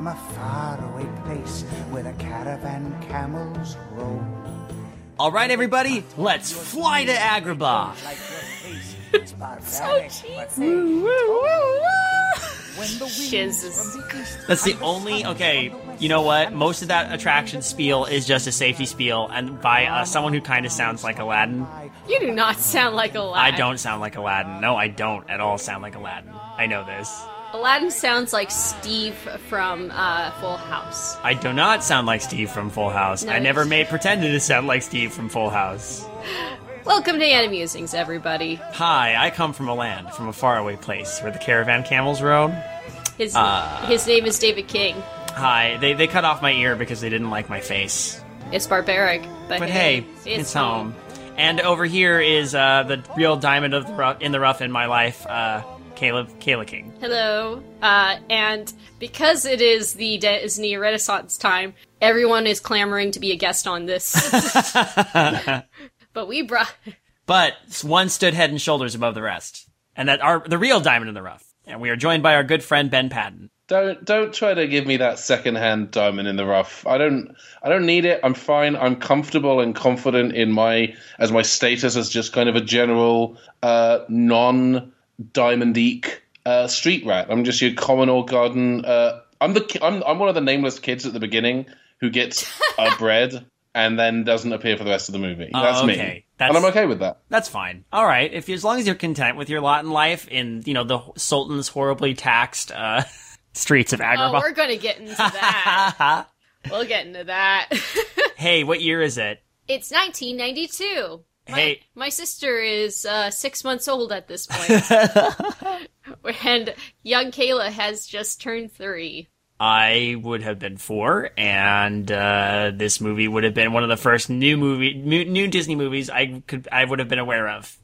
from a faraway place where the caravan camels roam. All right, everybody, let's fly to Agrabah. Like your face, it's barbaric, but cheesy. when the winds Jesus. from the east That's the only. Okay, from the west you know what? Most of that attraction spiel is just a safety spiel, and by uh, someone who kind of sounds like Aladdin. You do not sound like Aladdin. I don't sound like Aladdin. No, I don't at all sound like Aladdin. I know this. Aladdin sounds like Steve from uh, Full House. I do not sound like Steve from Full House. No, I never made pretended to sound like Steve from Full House. Welcome to Animusings, everybody. Hi, I come from a land, from a faraway place where the caravan camels roam. His Uh. his name is David King. Hi, they, they cut off my ear because they didn't like my face. It's barbaric, but, But hey, it's, home. And over here is uh, the real diamond of the rough, in the rough in my life, uh, Caleb Kayla King. Hello. Uh, and because it is the Disney Renaissance time, everyone is clamoring to be a guest on this. but we brought. But one stood head and shoulders above the rest, and that are the real diamond in the rough. And we are joined by our good friend Ben Patton. Don't don't try to give me that secondhand diamond in the rough. I don't I don't need it. I'm fine. I'm comfortable and confident in my as my status as just kind of a general uh, non diamondique uh, street rat. I'm just your common or garden. Uh, I'm the I'm I'm one of the nameless kids at the beginning who gets a bread and then doesn't appear for the rest of the movie. Oh, That's me. That's- and I'm okay with that. That's fine. All right, if as long as you're content with your lot in life in you know the Sultan's horribly taxed uh, streets of Oh, Agrabah. we're going to get into that. we'll get into that. hey, what year is it? it's 1992. My, Hey. my sister is uh, six months old at this and young Kayla has just turned three. I would have been four, and uh, this movie would have been one of the first new movie, new, new Disney movies I could, I would have been aware of.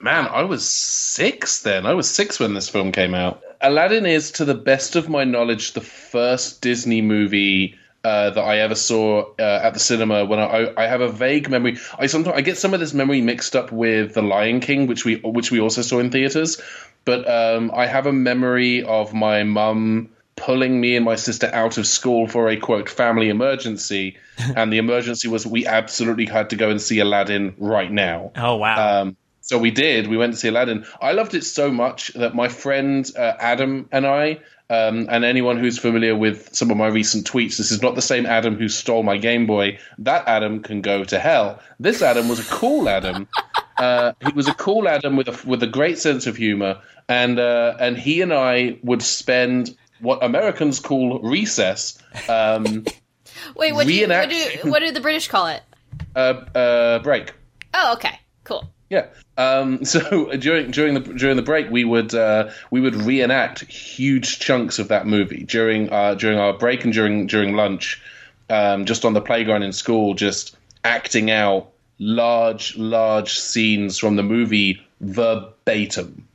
Man, I was six then. I was six when this film came out. Aladdin is, to the best of my knowledge, the first Disney movie uh, that I ever saw uh, at the cinema. When I, I, have a vague memory, I sometimes I get some of this memory mixed up with The Lion King, which we which we also saw in theaters. But um, I have a memory of my mum pulling me and my sister out of school for a quote family emergency, and the emergency was we absolutely had to go and see Aladdin right now. Oh wow! Um, so we did. We went to see Aladdin. I loved it so much that my friend uh, Adam and I, um, and anyone who's familiar with some of my recent tweets, this is not the same Adam who stole my Game Boy. That Adam can go to hell. This Adam was a cool Adam. Uh, he was a cool Adam with a with a great sense of humor, and uh, and he and I would spend what Americans call recess. Um, Wait, what do, you, what, do, what do the British call it? uh, uh, break. Oh, okay. Cool. Yeah. Um, so during during the during the break, we would uh, we would reenact huge chunks of that movie during uh, during our break and during during lunch, um, just on the playground in school, just acting out large large scenes from the movie verbatim.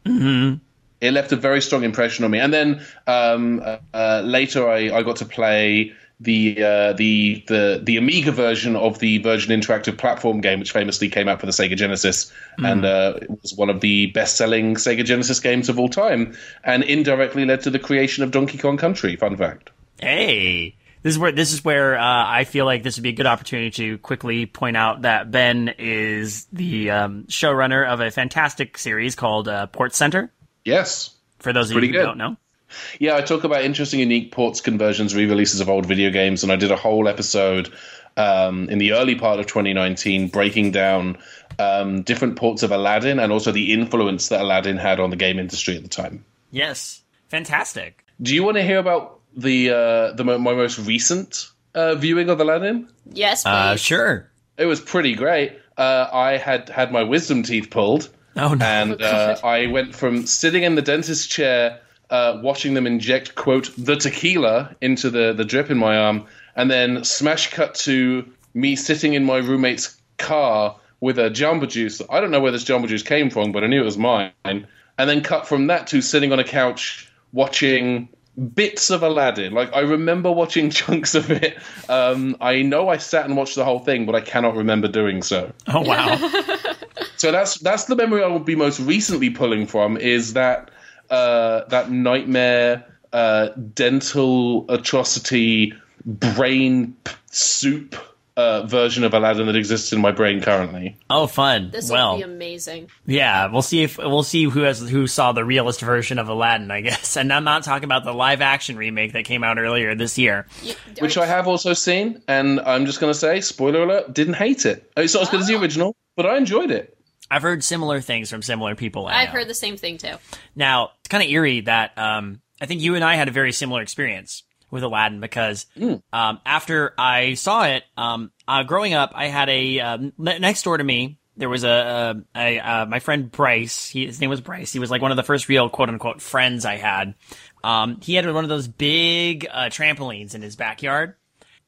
It left a very strong impression on me. And then um, uh, later, I, I got to play the uh, the the the Amiga version of the Virgin Interactive platform game, which famously came out for the Sega Genesis, and uh, it was one of the best-selling Sega Genesis games of all time, and indirectly led to the creation of Donkey Kong Country. Fun fact. Hey, this is where this is where uh, I feel like this would be a good opportunity to quickly point out that Ben is the um, showrunner of a fantastic series called uh, Port Center. Yes. For those of you who good. don't know, Yeah, I talk about interesting, unique ports, conversions, re-releases of old video games, and I did a whole episode um, in the early part of 2019 breaking down um, different ports of Aladdin and also the influence that Aladdin had on the game industry at the time. yes, fantastic. Do you want to hear about the uh, the mo- my most recent uh, viewing of Aladdin? Yes, please. Uh, sure. It was pretty great. Uh, I had had my wisdom teeth pulled. Oh no. and uh, I went from sitting in the dentist chair, uh, watching them inject quote the tequila into the the drip in my arm, and then smash cut to me sitting in my roommate's car with a jamba juice. I don't know where this jamba juice came from, but I knew it was mine. And then cut from that to sitting on a couch watching bits of Aladdin. Like I remember watching chunks of it. Um, I know I sat and watched the whole thing, but I cannot remember doing so. oh wow. So that's that's the memory I will be most recently pulling from is that uh, that nightmare uh, dental atrocity brain p- soup uh, version of Aladdin that exists in my brain currently. Oh, fun. This will be amazing. yeah, we'll see if we'll see who has who saw the realist version of Aladdin, I guess. And I'm not talking about the live action remake that came out earlier this year. You- Which are- I have also seen, and I'm just going to say, spoiler alert, didn't hate it. It's not as good as the original, but I enjoyed it. I've heard similar things from similar people. I I've know. heard the same thing too. Now, it's kind of eerie that um, I think you and I had a very similar experience with Aladdin because um, after I saw it, um, uh, growing up, I had a um, ne- next door to me. There was a, a, a uh, my friend Bryce. He, his name was Bryce. He was like one of the first real quote unquote friends I had. Um, he had one of those big uh, trampolines in his backyard,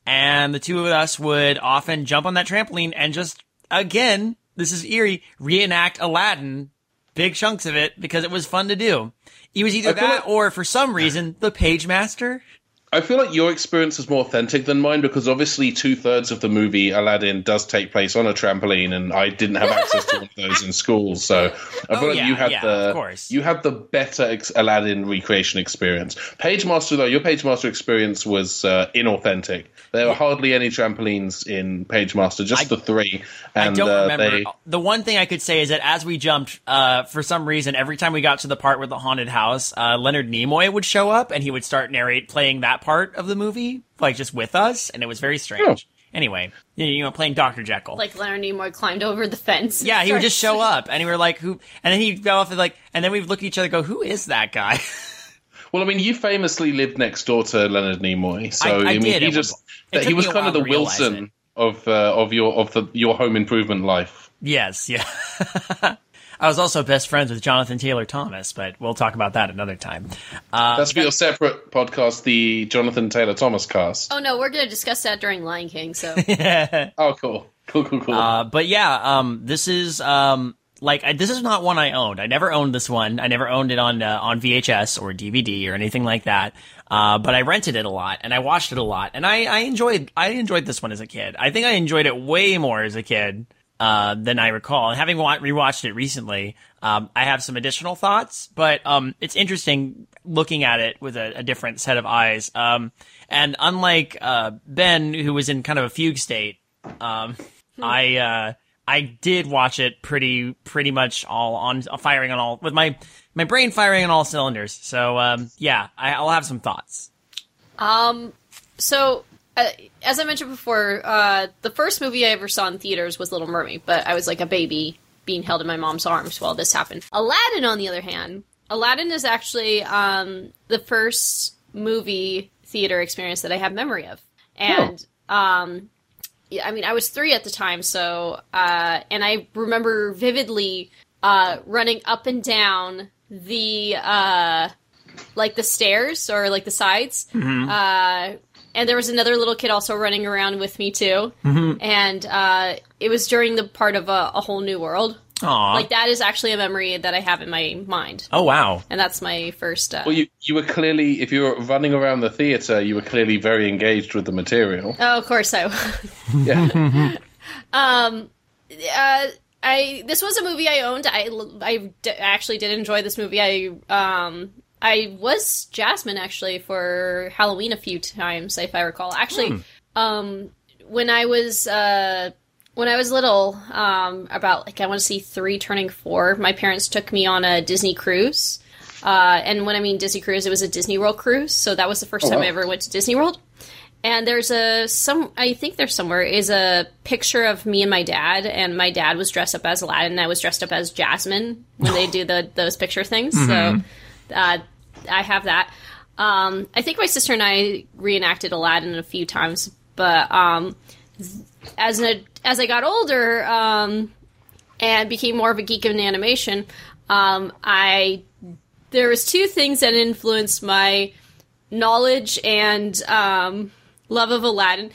and the two of us would often jump on that trampoline and just again, this is eerie, reenact Aladdin big chunks of it because it was fun to do. It was either that like- or for some reason the page master. I feel like your experience is more authentic than mine because obviously two thirds of the movie Aladdin does take place on a trampoline, and I didn't have access to one of those in school. So I feel Oh, like yeah, you had yeah, the you had the better ex- Aladdin recreation experience. Page Master though, your Page Master experience was uh, inauthentic. There were hardly any trampolines in Page Master, just the three, and I don't uh, remember. they. The one thing I could say is that as we jumped, uh, for some reason, every time we got to the part with the haunted house, uh, Leonard Nimoy would show up and he would start narrate playing that part of the movie, like just with us, and it was very strange. Anyway, you you know, playing Doctor Jekyll. Like Leonard Nimoy climbed over the fence. yeah, he would just show up, and we were like, "Who?" And then he'd go off and like, and then we'd look at each other, and go, "Who is that guy?" Well, I mean, you famously lived next door to Leonard Nimoy, so I- I mean, did he at just was, he was kind of the while to Wilson of uh, of your of the your home improvement life. yes, yeah. I was also best friends with Jonathan Taylor Thomas, but we'll talk about that another time. Uh, That's for your separate podcast, the Jonathan Taylor Thomas cast. Oh no, we're gonna discuss that during Lion King. So yeah. Oh, cool, cool, cool, cool. Uh, but yeah, um, this is um, like I, this is not one I owned. I never owned this one. I never owned it on uh, on VHS or DVD or anything like that. Uh, but I rented it a lot and I watched it a lot, and I, I enjoyed I enjoyed this one as a kid. I think I enjoyed it way more as a kid uh, than I recall. And having wa- rewatched it recently, um, I have some additional thoughts. But um, it's interesting looking at it with a, a different set of eyes. Um, and unlike uh, Ben, who was in kind of a fugue state, um, I uh, I did watch it pretty pretty much all on firing on all with my my brain firing on all cylinders. So um, yeah, I, I'll have some thoughts. Um, so uh, as I mentioned before, uh, the first movie I ever saw in theaters was Little Mermaid, but I was like a baby being held in my mom's arms while this happened. Aladdin, on the other hand, Aladdin is actually um, the first movie theater experience that I have memory of, and um, I mean, I was three at the time, so uh, and I remember vividly uh, running up and down the uh, like the stairs or like the sides. Uh, and there was another little kid also running around with me too. And uh, it was during the part of a, a whole new world. Aw. Like that is actually a memory that I have in my mind, oh wow. and that's my first. Uh, well, you you were clearly, if you were running around the theater, you were clearly very engaged with the material. oh, of course I. Yeah. um, uh, I this was a movie I owned. I I d- actually did enjoy this movie. I um I was Jasmine actually for Halloween a few times, if I recall. Actually, um when I was uh when I was little, um about like I want to see three turning four, my parents took me on a Disney cruise. Uh, and when I mean Disney cruise, it was a Disney World cruise. So that was the first time wow. I ever went to Disney World and there's a some I think there's somewhere is a picture of me and my dad, and my dad was dressed up as Aladdin, and I was dressed up as Jasmine when they do the those picture things. So uh, I have that. Um, I think my sister and I reenacted Aladdin a few times, but um, as an as I got older um, and became more of a geek in animation, um, I there was two things that influenced my knowledge and um, love of Aladdin.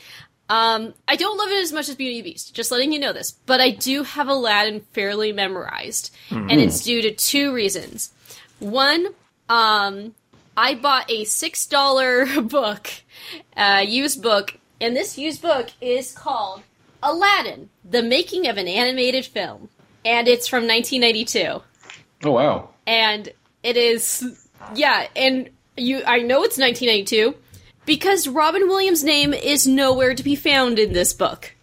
Um, I don't love it as much as Beauty and the Beast, just letting you know this, but I do have Aladdin fairly memorized, and it's due to two reasons. One, um, I bought a six dollar book, uh, used book, and this used book is called Aladdin: The Making of an Animated Film, and it's from 1992 Oh wow. and it is yeah and You, I know it's 1992 because Robin Williams' name is nowhere to be found in this book.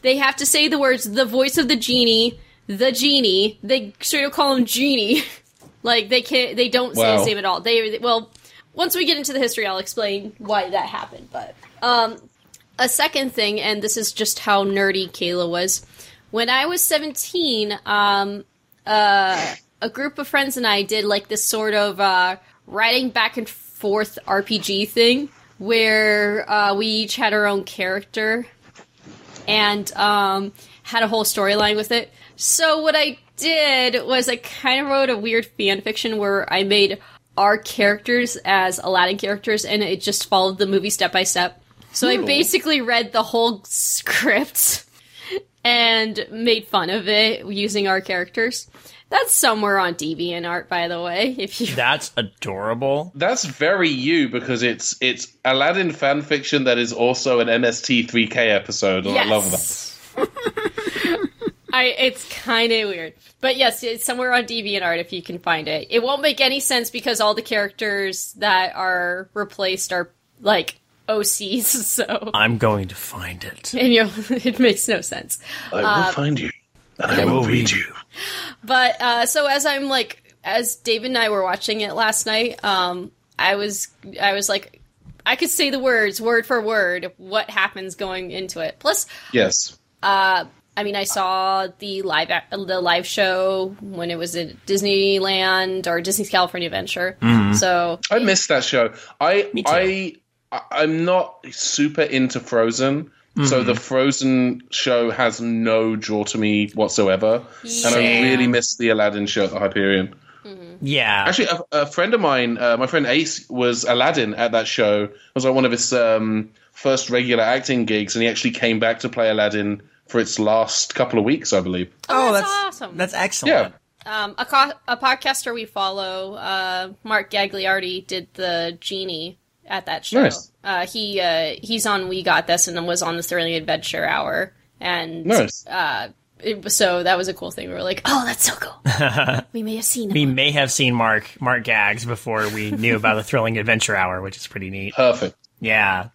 They have to say the words "the voice of the genie," "the genie." They straight up call him Genie. like they can't. They don't say Wow. his name at all. They well, once we get into the history, I'll explain why that happened. But um, a second thing, and this is just how nerdy Kayla was. When I was 17, um, uh, a group of friends and I did like this sort of uh, writing back and forth RPG thing where uh, we each had our own character and um, had a whole storyline with it. So what I did was I kind of wrote a weird fan fiction where I made our characters as Aladdin characters, and it just followed the movie step by step. So I basically read the whole script and made fun of it using our characters. That's somewhere on DeviantArt, by the way. If you That's adorable. That's very you because it's it's Aladdin fan fiction that is also an MST3K episode, and I love that. I it's kind of weird, but yes, it's somewhere on DeviantArt if you can find it. It won't make any sense because all the characters that are replaced are like OCs, so I'm going to find it. and you it makes no sense. I will Uh, find you, and I will read you. But uh, so as I'm like, as David and I were watching it last night, um, I was I was like, I could say the words word for word what happens going into it. Plus, Yes. I mean, I saw the live the live show when it was at Disneyland or Disney's California Adventure. So I missed that show. I too. I I- I'm not super into Frozen, so Mm-hmm. the Frozen show has no draw to me whatsoever, and I really missed the Aladdin show at the Hyperion. Yeah. Actually, a, a friend of mine, uh, my friend Ace, was Aladdin at that show. It was like one of his um, first regular acting gigs, and he actually came back to play Aladdin for its last couple of weeks, I believe. oh, that's, that's awesome. That's excellent. Yeah. um, a, co- a podcaster we follow, uh, Mark Gagliardi, did the genie at that show. Nice. Uh, he uh, he's on We Got This and was on the Thrilling Adventure Hour, and Nice. uh, it, so that was a cool thing. We were like, oh, that's so cool. we may have seen him. We may have seen Mark Mark Gags before we knew about the thrilling adventure hour, which is pretty neat. Perfect. Yeah.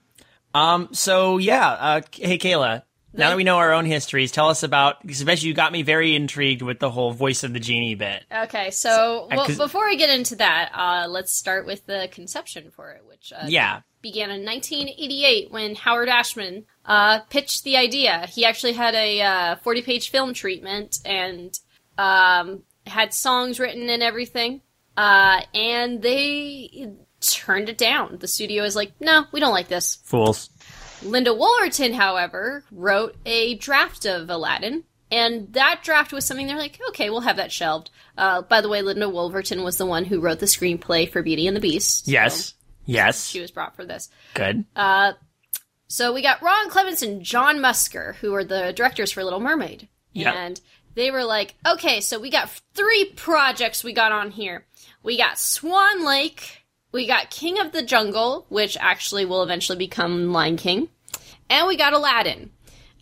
Um. So yeah. Uh. Hey, Kayla. Now that we know our own histories, tell us about. Especially you got me very intrigued with the whole voice of the genie bit. Okay, so well, 'cause- before we get into that, uh, let's start with the conception for it, which uh, Yeah. began in 1988 when Howard Ashman uh, pitched the idea. He actually had a uh, 40 page film treatment and um, had songs written and everything. Uh, and they turned it down. The studio is like, no, we don't like this. Fools. Linda Woolverton, however, wrote a draft of Aladdin. And that draft was something they're like, okay, we'll have that shelved. Uh, by the way, Linda Woolverton was the one who wrote the screenplay for Beauty and the Beast. so Yes. Yes. she was brought for this. Good. So we got Ron Clements and John Musker, who are the directors for Little Mermaid. Yep. And they were like, okay, so we got three projects we got on here. We got Swan Lake, we got King of the Jungle, which actually will eventually become Lion King, and we got Aladdin.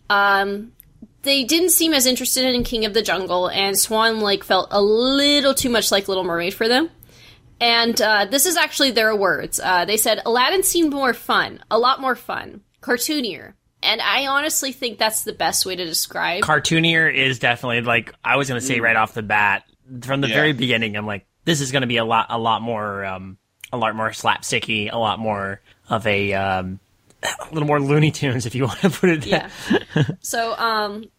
Um, they didn't seem as interested in King of the Jungle, and Swan Lake felt a little too much like Little Mermaid for them. And uh, this is actually their words. Uh, they said Aladdin seemed more fun, a lot more fun, cartoonier. And I honestly think that's the best way to describe. Cartoonier is definitely like I was going to say right off the bat from the Yeah. very beginning. I'm like, this is going to be a lot, a lot more, um, a lot more slapsticky, a lot more of a, um, a little more Looney Tunes, if you want to put it. That. yeah. so, um,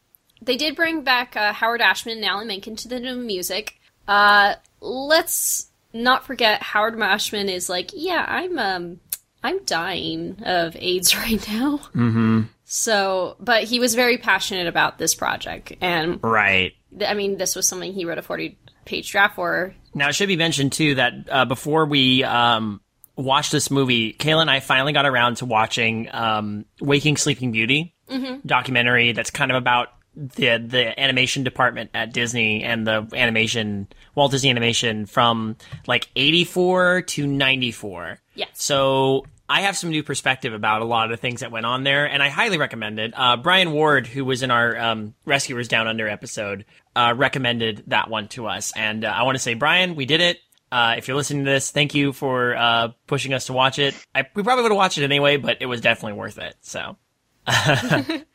they did bring back uh, Howard Ashman and Alan Menken to the new music. Uh, let's not forget Howard Ashman is like, yeah, I'm um, I'm dying of AIDS right now. Mm-hmm. So, but he was very passionate about this project, and Right. I mean, this was something he wrote a forty page draft for. Now it should be mentioned too that uh, before we um, watched this movie, Kayla and I finally got around to watching um, Waking Sleeping Beauty documentary. That's kind of about the the animation department at Disney and the animation Walt Disney Animation from like eighty four to ninety four. Yes. So I have some new perspective about a lot of the things that went on there, and I highly recommend it. Uh, Brian Ward, who was in our um, Rescuers Down Under episode, uh, recommended that one to us, and uh, I want to say, Brian, we did it. Uh, if you're listening to this, thank you for uh, pushing us to watch it. I, we probably would have watched it anyway, but it was definitely worth it. So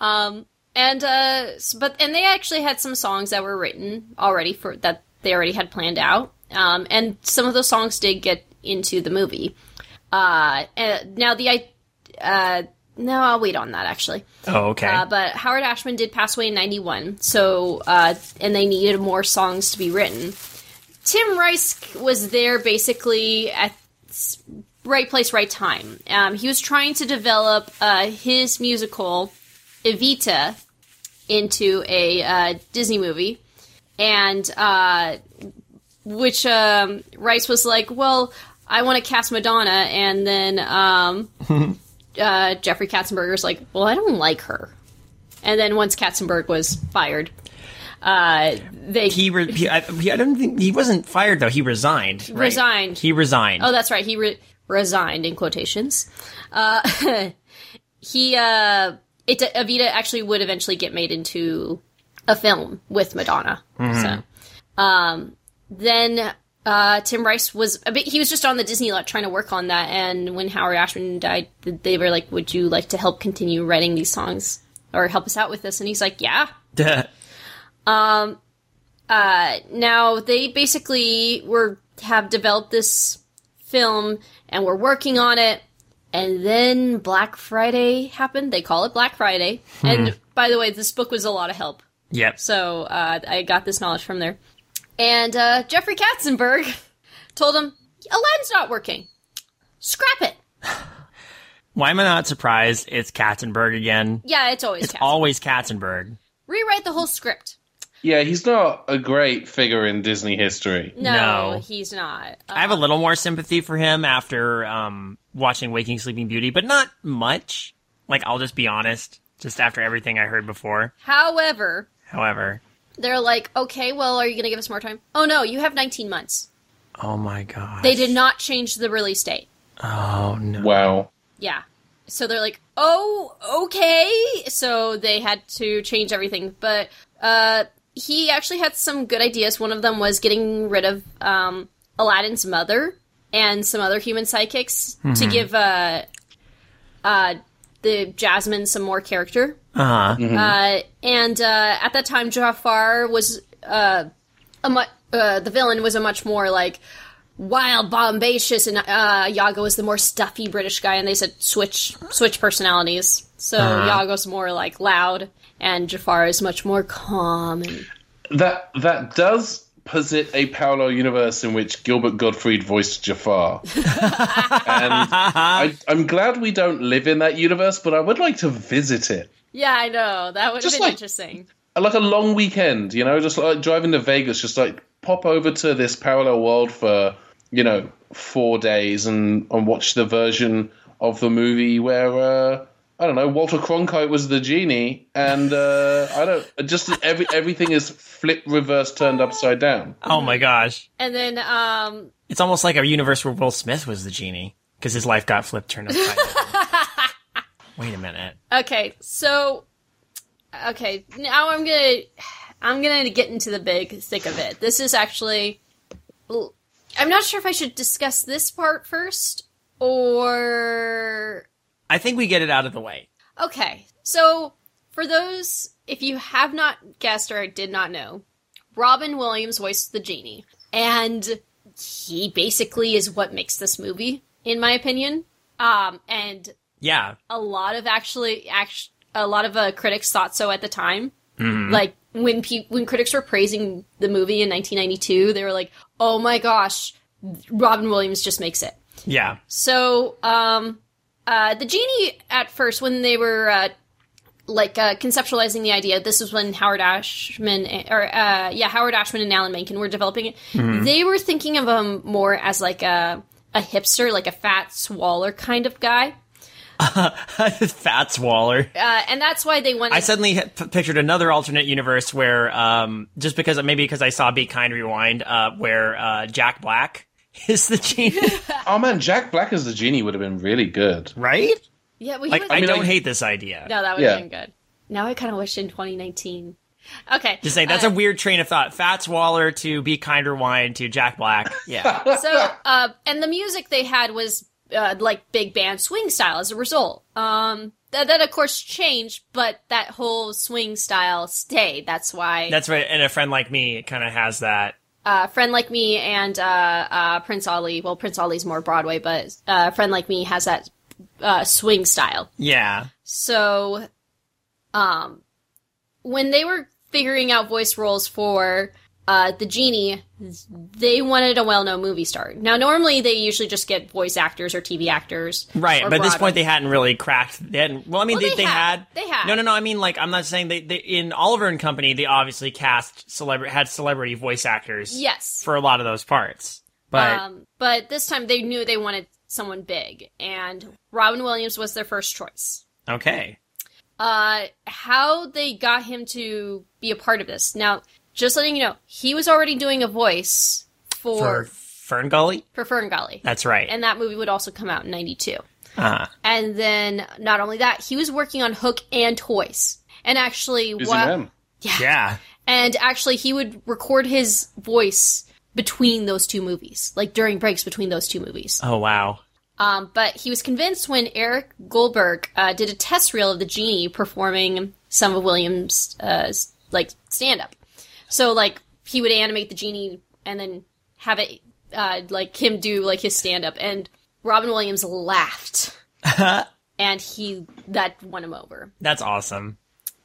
and uh but and they actually had some songs that were written already for that they already had planned out um and some of those songs did get into the movie uh now the i uh no i'll wait on that actually. Oh okay. uh, but howard ashman did pass away in 91 so uh and they needed more songs to be written. Tim rice was there basically at right place right time. Um he was trying to develop uh his musical evita into a uh, Disney movie, and uh, which um, Rice was like, "Well, I want to cast Madonna," and then um, uh, Jeffrey Katzenberger's like, "Well, I don't like her." And then once Katzenberg was fired, uh, they he, re- he, I, he, I don't think he wasn't fired though. He resigned. right? Resigned. He resigned. Oh, that's right. He re- resigned in quotations. Uh, he uh, it Evita actually would eventually get made into a film with Madonna. So, um, then uh, Tim Rice was a bit. He was just on the Disney lot trying to work on that. And when Howard Ashman died, they were like, "Would you like to help continue writing these songs or help us out with this?" And he's like, "Yeah." now they basically were have developed this film and we're working on it and then black friday happened they call it black friday and by the way this book was a lot of help yep. so uh, i got this knowledge from there and uh, jeffrey katzenberg told him aladdin's not working scrap it Why am I not surprised? It's Katzenberg again. yeah it's always It's Katzenberg. always Katzenberg. rewrite the whole script Yeah, he's not a great figure in Disney history. no, No. he's not uh, I have a little more sympathy for him after um, watching Waking Sleeping Beauty, but not much. Like, I'll just be honest, just after everything I heard before. however However, they're like okay well are you going to give us more time oh no you have 19 months oh my god. They did not change the release date. Oh no. Wow. Yeah. So they're like, "Oh, okay." So they had to change everything, but uh he actually had some good ideas. One of them was getting rid of um Aladdin's mother and some other human sidekicks to give uh uh the Jasmine some more character. Uh huh. Uh, and uh, at that time, Jafar was uh, a mu- uh, the villain was a much more like wild, bombacious, and uh, Iago was the more stuffy British guy. And they said switch switch personalities. So Iago's more like loud, and Jafar is much more calm. And That that does posit a parallel universe in which Gilbert Gottfried voiced Jafar. and I, I'm glad we don't live in that universe, but I would like to visit it. Yeah, I know that would have been like- interesting. Like a long weekend, you know, just like driving to Vegas, just like pop over to this parallel world for, you know, four days and, and watch the version of the movie where, uh, I don't know, Walter Cronkite was the genie, and uh, I don't just every everything is flip, reverse, turned upside down. Oh my gosh. And then um, It's almost like a universe where Will Smith was the genie because his life got flipped turned upside down. Wait a minute. Okay, so okay, now I'm gonna I'm gonna get into the big thick of it. This is actually I'm not sure if I should discuss this part first or I think we get it out of the way. okay. So for those if you have not guessed or did not know, Robin Williams voiced the genie, and he basically is what makes this movie, in my opinion. Um, and Yeah. a lot of actually act- a lot of uh, critics thought so at the time. Like when pe- when critics were praising the movie in 1992, they were like, "Oh my gosh, Robin Williams just makes it." Yeah. So, um, uh, the genie at first, when they were uh, like uh, conceptualizing the idea, this is when Howard Ashman or uh, yeah, Howard Ashman and Alan Menken were developing it. They were thinking of him more as like a a hipster, like a Fats Waller kind of guy. Fats Waller. Uh, and that's why they wanted. I suddenly p- pictured another alternate universe where, um, just because maybe because I saw Be Kind Rewind, uh, where uh, Jack Black is the genie, Oh man, Jack Black as the genie would have been really good. right? yeah, well, he Like, was, I mean, don't I- hate this idea. no, that would have Yeah. been good. Now I kind of wish in 2019 Okay. Just saying, that's uh, a weird train of thought. Fats Waller to Be Kind Rewind to Jack Black. Yeah. so uh and the music they had was uh, like big band swing style as a result um that, that of course changed but that whole swing style stayed that's why that's right. And a friend like me kind of has that. uh friend like me and uh uh Prince Ali well Prince Ali's more broadway but uh friend like me has that uh swing style Yeah. so um when they were figuring out voice roles for uh, the genie, they wanted a well-known movie star. Now, normally they usually just get voice actors or TV actors, Right, but at this point they hadn't really cracked. They hadn't. Well, I mean, Well, they, they they had. had. They had. No, no, no. I mean, like, I'm not saying they, they in Oliver and Company. They obviously cast celebrity had celebrity voice actors. yes, For a lot of those parts, but um, but this time they knew they wanted someone big, and Robin Williams was their first choice. okay. Uh, how they got him to be a part of this? Now, just letting you know, he was already doing a voice For for Fern Gully. for Fern Gully. That's right. and that movie would also come out in 92 uh, and then not only that he was working on hook and toys and actually Busy wha- man. yeah. and actually he would record his voice between those two movies like during breaks between those two movies Oh wow. um, but he was convinced when eric goldberg uh, did a test reel of the genie performing some of williams uh, like stand-up so like he would animate the genie and then have it uh, like him do like his stand-up and robin williams laughed and he that won him over That's awesome.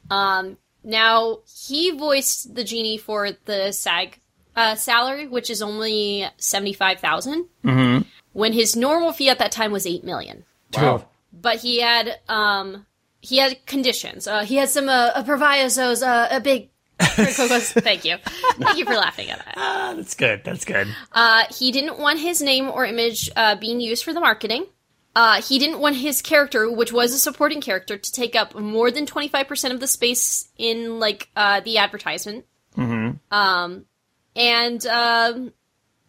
Um, now he voiced the genie for the SAG uh, salary, which is only seventy five mm-hmm. When his normal fee at that time was eight million, Wow. but he had um he had conditions. Uh, he had some uh, uh, provisos. Uh, a big. Thank you, thank you for laughing at that. Ah, that's good. That's good. Uh, he didn't want his name or image uh, being used for the marketing. Uh, he didn't want his character, which was a supporting character, to take up more than twenty five percent of the space in like uh, the advertisement. Mm-hmm. Um, and um,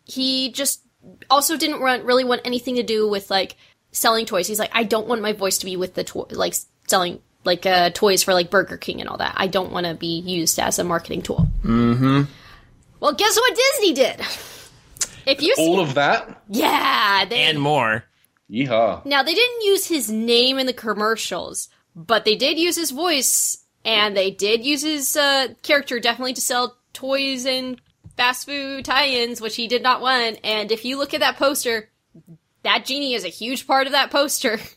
he just also didn't want, really want anything to do with like selling toys. He's like, I don't want my voice to be with the toy, like selling like uh, toys for like Burger King and all that. I don't want to be used as a marketing tool. Mm-hmm. Well, guess what Disney did? If you see, All of that? yeah, they And more. Yeehaw. now they didn't use his name in the commercials, but they did use his voice, and they did use his uh, character definitely to sell toys and fast food tie-ins, which he did not want. And if you look at that poster, that genie is a huge part of that poster.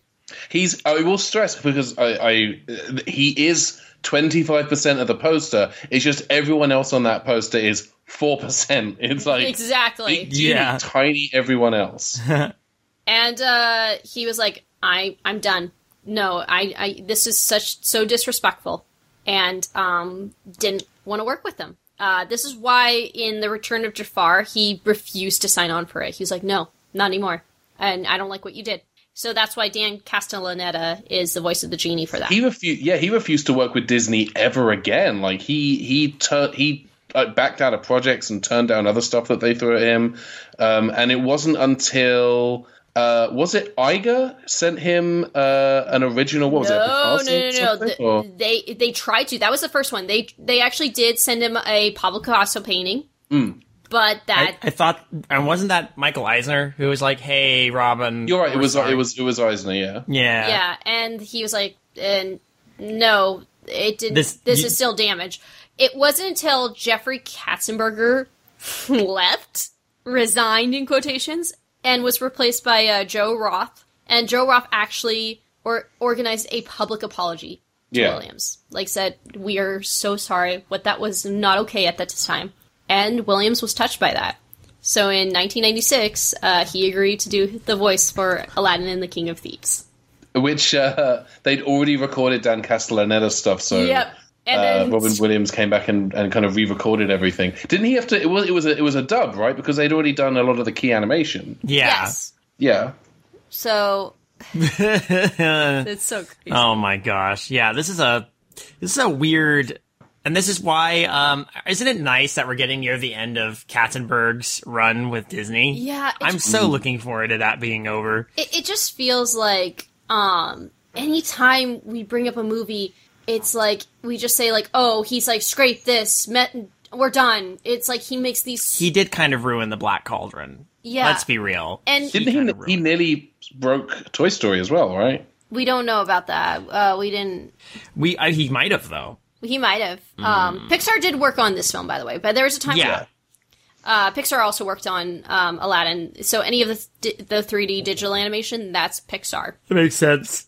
He's. I will stress because I. I he is twenty five percent of the poster. It's just everyone else on that poster is four percent. It's like exactly. big Yeah. tiny everyone else. And uh, he was like, "I, I'm done. No, I, I, this is such so disrespectful," and um, didn't want to work with them. Uh, this is why in the Return of Jafar he refused to sign on for it. He was like, "No, not anymore," and I don't like what you did. So that's why Dan Castellaneta is the voice of the genie for that. he refused. Yeah, he refused to work with Disney ever again. Like he he tur- he uh, backed out of projects and turned down other stuff that they threw at him. Um, and it wasn't until. Uh, was it Iger sent him uh, an original? What was it? no, no, no, no. The- they they tried to. That was the first one. They they actually did send him a Pablo Picasso painting, but that I, I thought, and wasn't that Michael Eisner who was like, "Hey, Robin." You're right. It was sorry." it was it was Eisner. Yeah. Yeah. Yeah, and he was like, and no, it didn't. This- This, you- is still damage. It wasn't until Jeffrey Katzenberger left, resigned in quotations, and was replaced by uh, Joe Roth. And Joe Roth actually or organized a public apology to Yeah. Williams. Like said, we are so sorry. What that was not okay at that time. And Williams was touched by that. So in 1996, uh, he agreed to do the voice for Aladdin and the King of Thieves. Which uh, they'd already recorded Dan Castellaneta stuff. So Yep. And uh, then Robin Williams came back and, and kind of re-recorded everything. Didn't he have to? It was it was a, it was a dub, right? Because they'd already done a lot of the key animation. Yeah. yes. Yeah. So it's so crazy. Oh my gosh. Yeah, this is a this is a weird and this is why um isn't it nice that we're getting near the end of Katzenberg's run with Disney? Yeah, I'm so looking forward to that being over. It, it just feels like um anytime we bring up a movie it's like we just say like, oh, he's like scrape this, met, we're done. It's like he makes these. He did kind of ruin the Black Cauldron. Yeah. Let's be real. and Didn't he? kinda He, nearly broke Toy Story as well, right? we don't know about that. Uh, we didn't. We I, he might have though. He might have. Um, Pixar did work on this film, by the way, but there was a time. Yeah. Uh, Pixar also worked on um, Aladdin. So any of the th- the 3D digital animation, that's Pixar. That makes sense.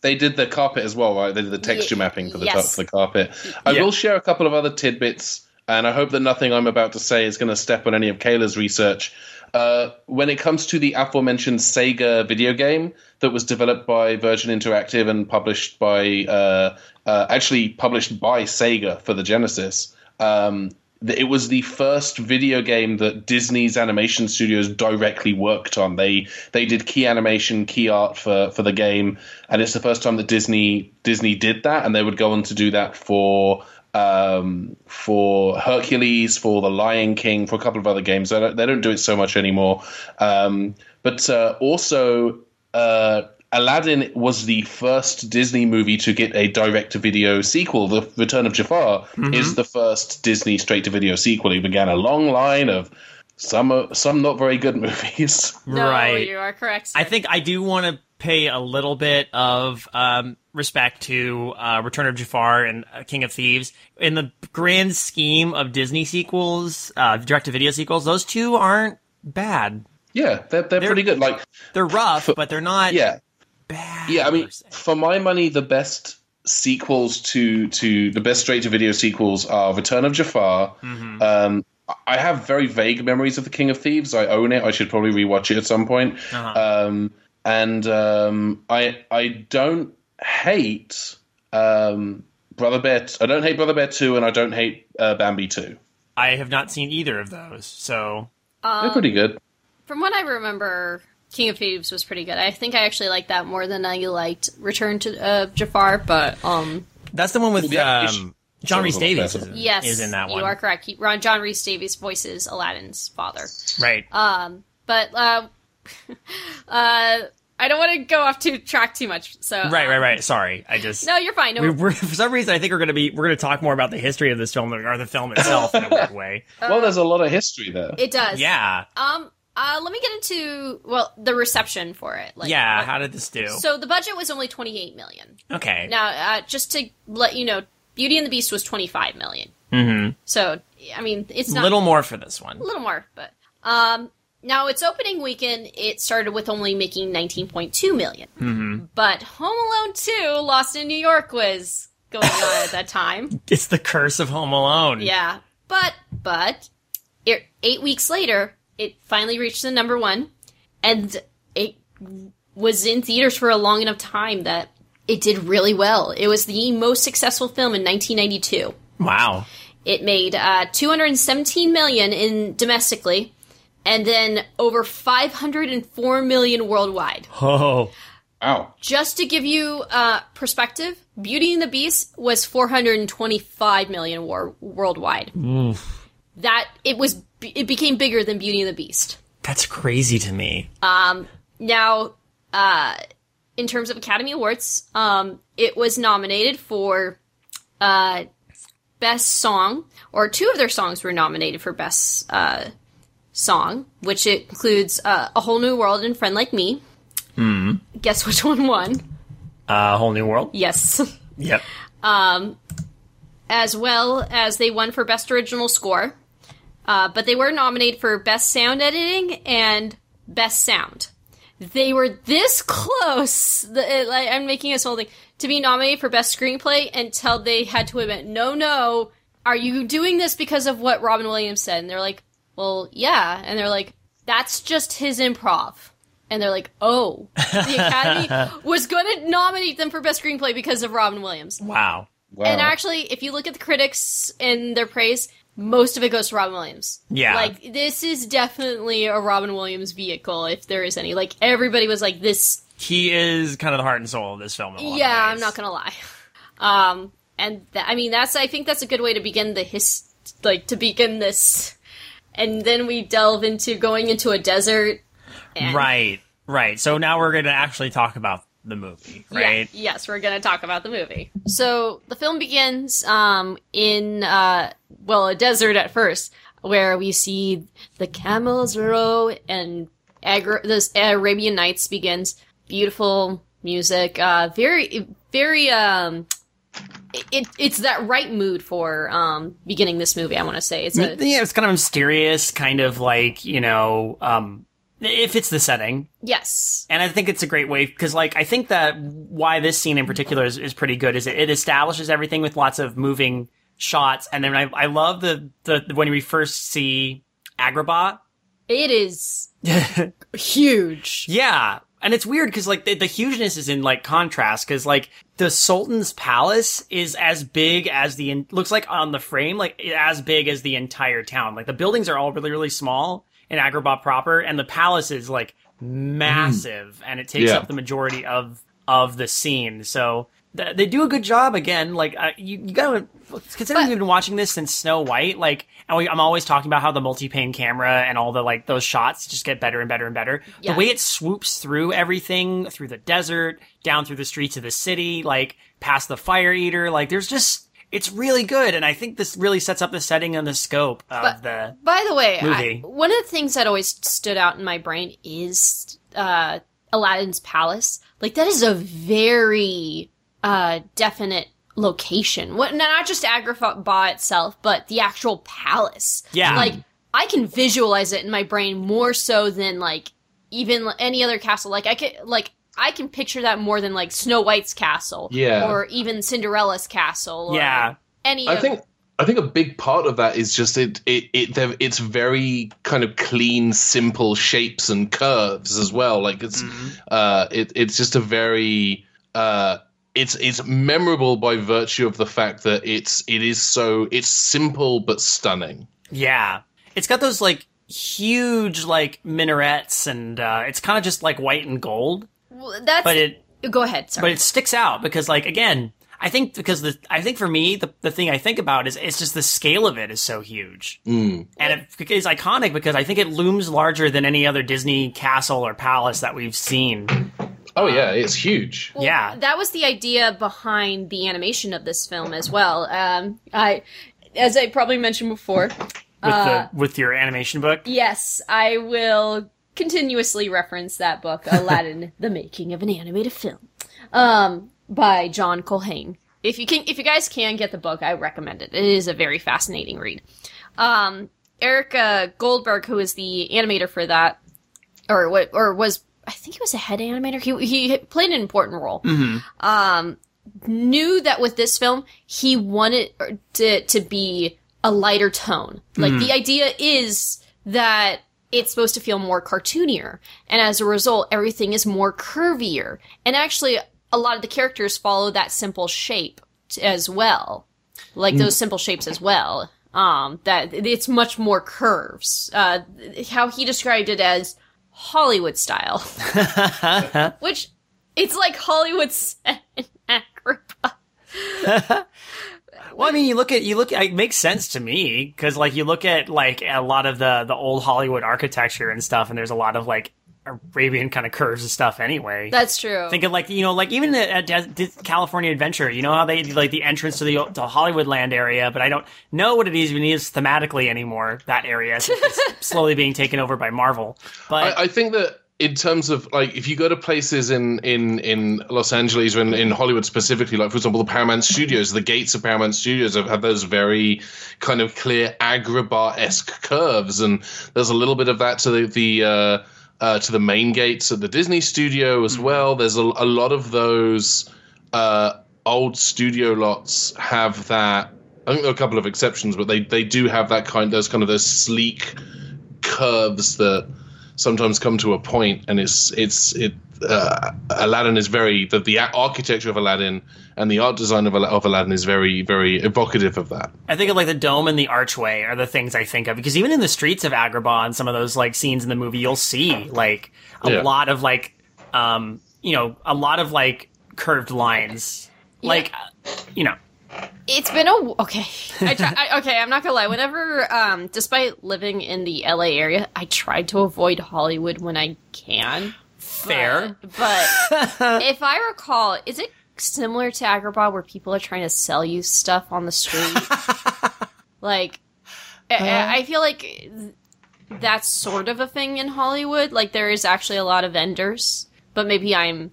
They did the carpet as well, right? They did the texture Ye- mapping for the yes. top for the carpet. I Yeah. will share a couple of other tidbits, and I hope that nothing I'm about to say is going to step on any of Kayla's research. Uh, when it comes to the aforementioned Sega video game that was developed by Virgin Interactive and published by, uh, uh, actually published by Sega for the Genesis, um, it was the first video game that Disney's animation studios directly worked on. They they did key animation, key art for for the game, and it's the first time that Disney Disney did that, and they would go on to do that for um, for Hercules, for The Lion King, for a couple of other games. They don't, they don't do it so much anymore. Um, but uh, also, uh, Aladdin was the first Disney movie to get a direct to video sequel. The Return of Jafar is the first Disney straight to video sequel. He began a long line of some uh, some not very good movies. No, Right. you are correct. I think I do want to pay a little bit of um, respect to uh, Return of Jafar and uh, King of Thieves. In the grand scheme of Disney sequels, uh, direct-to-video sequels, those two aren't bad. yeah, they're, they're pretty good. Like They're rough, but they're not yeah, bad. Yeah, I mean, for my money, the best sequels to to the best straight to video sequels are Return of Jafar. Mm-hmm. Um, I have very vague memories of the King of Thieves. I own it. I should probably rewatch it at some point. Uh-huh. Um, and um, I I don't hate um, Brother Bear. I don't hate Brother Bear two, and I don't hate uh, Bambi two. I have not seen either of those, so They're pretty good. From what I remember, King of Thieves was pretty good. I think I actually liked that more than I liked Return to uh, Jafar, but um, that's the one with Yeah, um, John Sounds Rhys Davies is, yes, is in that one, You are correct. He, Ron John Rhys Davies voices Aladdin's father. right? Um, But uh, uh, I don't want to go off to track too much. So right, right, right. Sorry, I just No, you're fine. No, we, we're, for some reason, I think we're going to be we're going to talk more about the history of this film or the film itself in a weird way. well, there's a lot of history there. it does. Yeah, Um. Uh. Let me get into well the reception for it. Like, yeah. what- How did this do? so the budget was only 28 million. okay, Now, uh, just to let you know, Beauty and the Beast was 25 million. Mm-hmm. So, I mean, it's a little more for this one. a little more, but um, now its opening weekend it started with only making 19.2 million. Mm-hmm. But Home Alone 2: Lost in New York was going on at that time. It's the curse of Home Alone. Yeah, but but it, eight weeks later, it finally reached the number one, and it was in theaters for a long enough time that it did really well. It was the most successful film in 1992. Wow. It made uh, 217 million in domestically, and then over 504 million worldwide. Oh, Wow. Just to give you uh, perspective, Beauty and the Beast was 425 million war- worldwide. That it was, it became bigger than Beauty and the Beast. that's crazy to me. Now, uh, in terms of Academy Awards, um, it was nominated for uh, Best Song, or two of their songs were nominated for Best uh, Song, which includes uh, A Whole New World and Friend Like Me. Mm. Guess which one won? Uh, whole new world. Yes. Yep. as well as they won for Best Original Score. Uh, but they were nominated for Best Sound Editing and Best Sound. They were this close. The, it, like, I'm making this whole thing to be nominated for Best Screenplay until they had to admit, no, no, are you doing this because of what Robin Williams said? And they're like, well, yeah. And they're like, that's just his improv. And they're like, oh, the Academy was going to nominate them for Best Screenplay because of Robin Williams. Wow. Wow. And actually, if you look at the critics and their praise, most of it goes to Robin Williams. Yeah. Like, this is definitely a Robin Williams vehicle, if there is any. Like, everybody was like, this. He is kind of the heart and soul of this film. In a lot Yeah, of I'm not gonna lie. Um, and tha- I mean, that's, I think that's a good way to begin the his, like, to begin this. And then we delve into going into a desert. And, Right. Right. So now we're going to actually talk about the movie, right? Yeah, yes, we're gonna talk about the movie. So the film begins um, in uh, well, a desert at first, where we see the camels row and Agra- this Arabian Nights begins. Beautiful music, uh, very, very. Um, it, it's that right mood for um, beginning this movie. I want to say it's a yeah, it's kind of mysterious, kind of like you know, um, it fits the setting. yes, And I think it's a great way because, like, I think that why this scene in particular is, is pretty good is it, it establishes everything with lots of moving shots, and then I, I love the, the when we first see Agrabah. it is huge. Yeah, and it's weird because like the, the hugeness is in like contrast because like the Sultan's palace is as big as the in- looks like on the frame like as big as the entire town. Like the buildings are all really really small in Agrabah proper, and the palace is like mm-hmm. massive, and it takes Yeah. up the majority of of the scene. So. Th- They do a good job again. Like uh, you, you gotta considering we've been watching this since Snow White. Like, and we, I'm always talking about how the multi-pane camera and all the like those shots just get better and better and better. Yeah. The way it swoops through everything, through the desert, down through the streets of the city, like past the fire eater, like there's just it's really good, and I think this really sets up the setting and the scope of But- the. By the way, I, one of the things that always stood out in my brain is uh, Aladdin's palace. Like that is a very uh, definite location. What not just Agrabah itself, but the actual palace. Yeah. like I can visualize it in my brain more so than like even any other castle. Like I could like. I can picture that more than like Snow White's castle, Yeah. or even Cinderella's castle, or Yeah. any. I of, think I think a big part of that is just it it it there- it's very kind of clean, simple shapes and curves as well. Like it's uh it it's just a very uh it's it's memorable by virtue of the fact that it's it is so it's simple but stunning. Yeah, it's got those like huge like minarets, and uh, it's kind of just like white and gold, Well, that's. but it go ahead. Sorry. but it sticks out because like again i think because the i think for me the, the thing i think about is it's just the scale of it is so huge Mm. and it is iconic because i think it looms larger than any other disney castle or palace that we've seen Oh yeah, it's huge. Well, Yeah. that was the idea behind the animation of this film as well. Um, I, as I probably mentioned before, with Uh, the with your animation book yes, I will continuously reference that book, Aladdin: The Making of an Animated Film, um, by John Culhane. If you can, if you guys can get the book, I recommend it. It is a very fascinating read. Um, Eric Goldberg, who is the animator for that, or what, or was I think he was a head animator. He he played an important role. Um, knew that with this film, he wanted to to be a lighter tone. Like the idea is that it's supposed to feel more cartoonier, and as a result, everything is more curvier. And actually, a lot of the characters follow that simple shape t- as well, like those simple shapes as well. Um, that it's much more curves. Uh, how he described it as Hollywood style, which it's like Hollywood set in Agrabah. well i mean you look at you look at it makes sense to me because like you look at like a lot of the the old hollywood architecture and stuff and there's a lot of like arabian kind of curves and stuff anyway That's true. Think of like you know, like even at, at Dis- California Adventure, you know how they like the entrance to the to Hollywood Land area, but I don't know what it even is thematically anymore. That area since it's slowly being taken over by Marvel. But I, I think that in terms of like if you go to places in in in Los Angeles or in, in Hollywood specifically, like for example the Paramount Studios, the gates of Paramount Studios have, had those very kind of clear Agrabah esque curves, and there's a little bit of that to the the uh, uh, to the main gates at the Disney Studio as well. There's a, a lot of those uh, old studio lots have that. I think there are a couple of exceptions, but they they do have that kind those kind of those sleek curves that sometimes come to a point and it's it's it uh, Aladdin is very the, the architecture of Aladdin and the art design of, of Aladdin is very very evocative of that. I think of like the dome and the archway are the things I think of because even in the streets of Agrabah and some of those like scenes in the movie, you'll see like a Yeah. lot of like um you know a lot of like curved lines, like uh, you know. It's been a okay. I try, I, okay, I'm not gonna lie. Whenever, um, despite living in the LA area, I tried to avoid Hollywood when I can. Fair. But, but if I recall, is it similar to Agrabah where people are trying to sell you stuff on the street? like, I, I feel like that's sort of a thing in Hollywood. Like, there is actually a lot of vendors, but maybe I'm.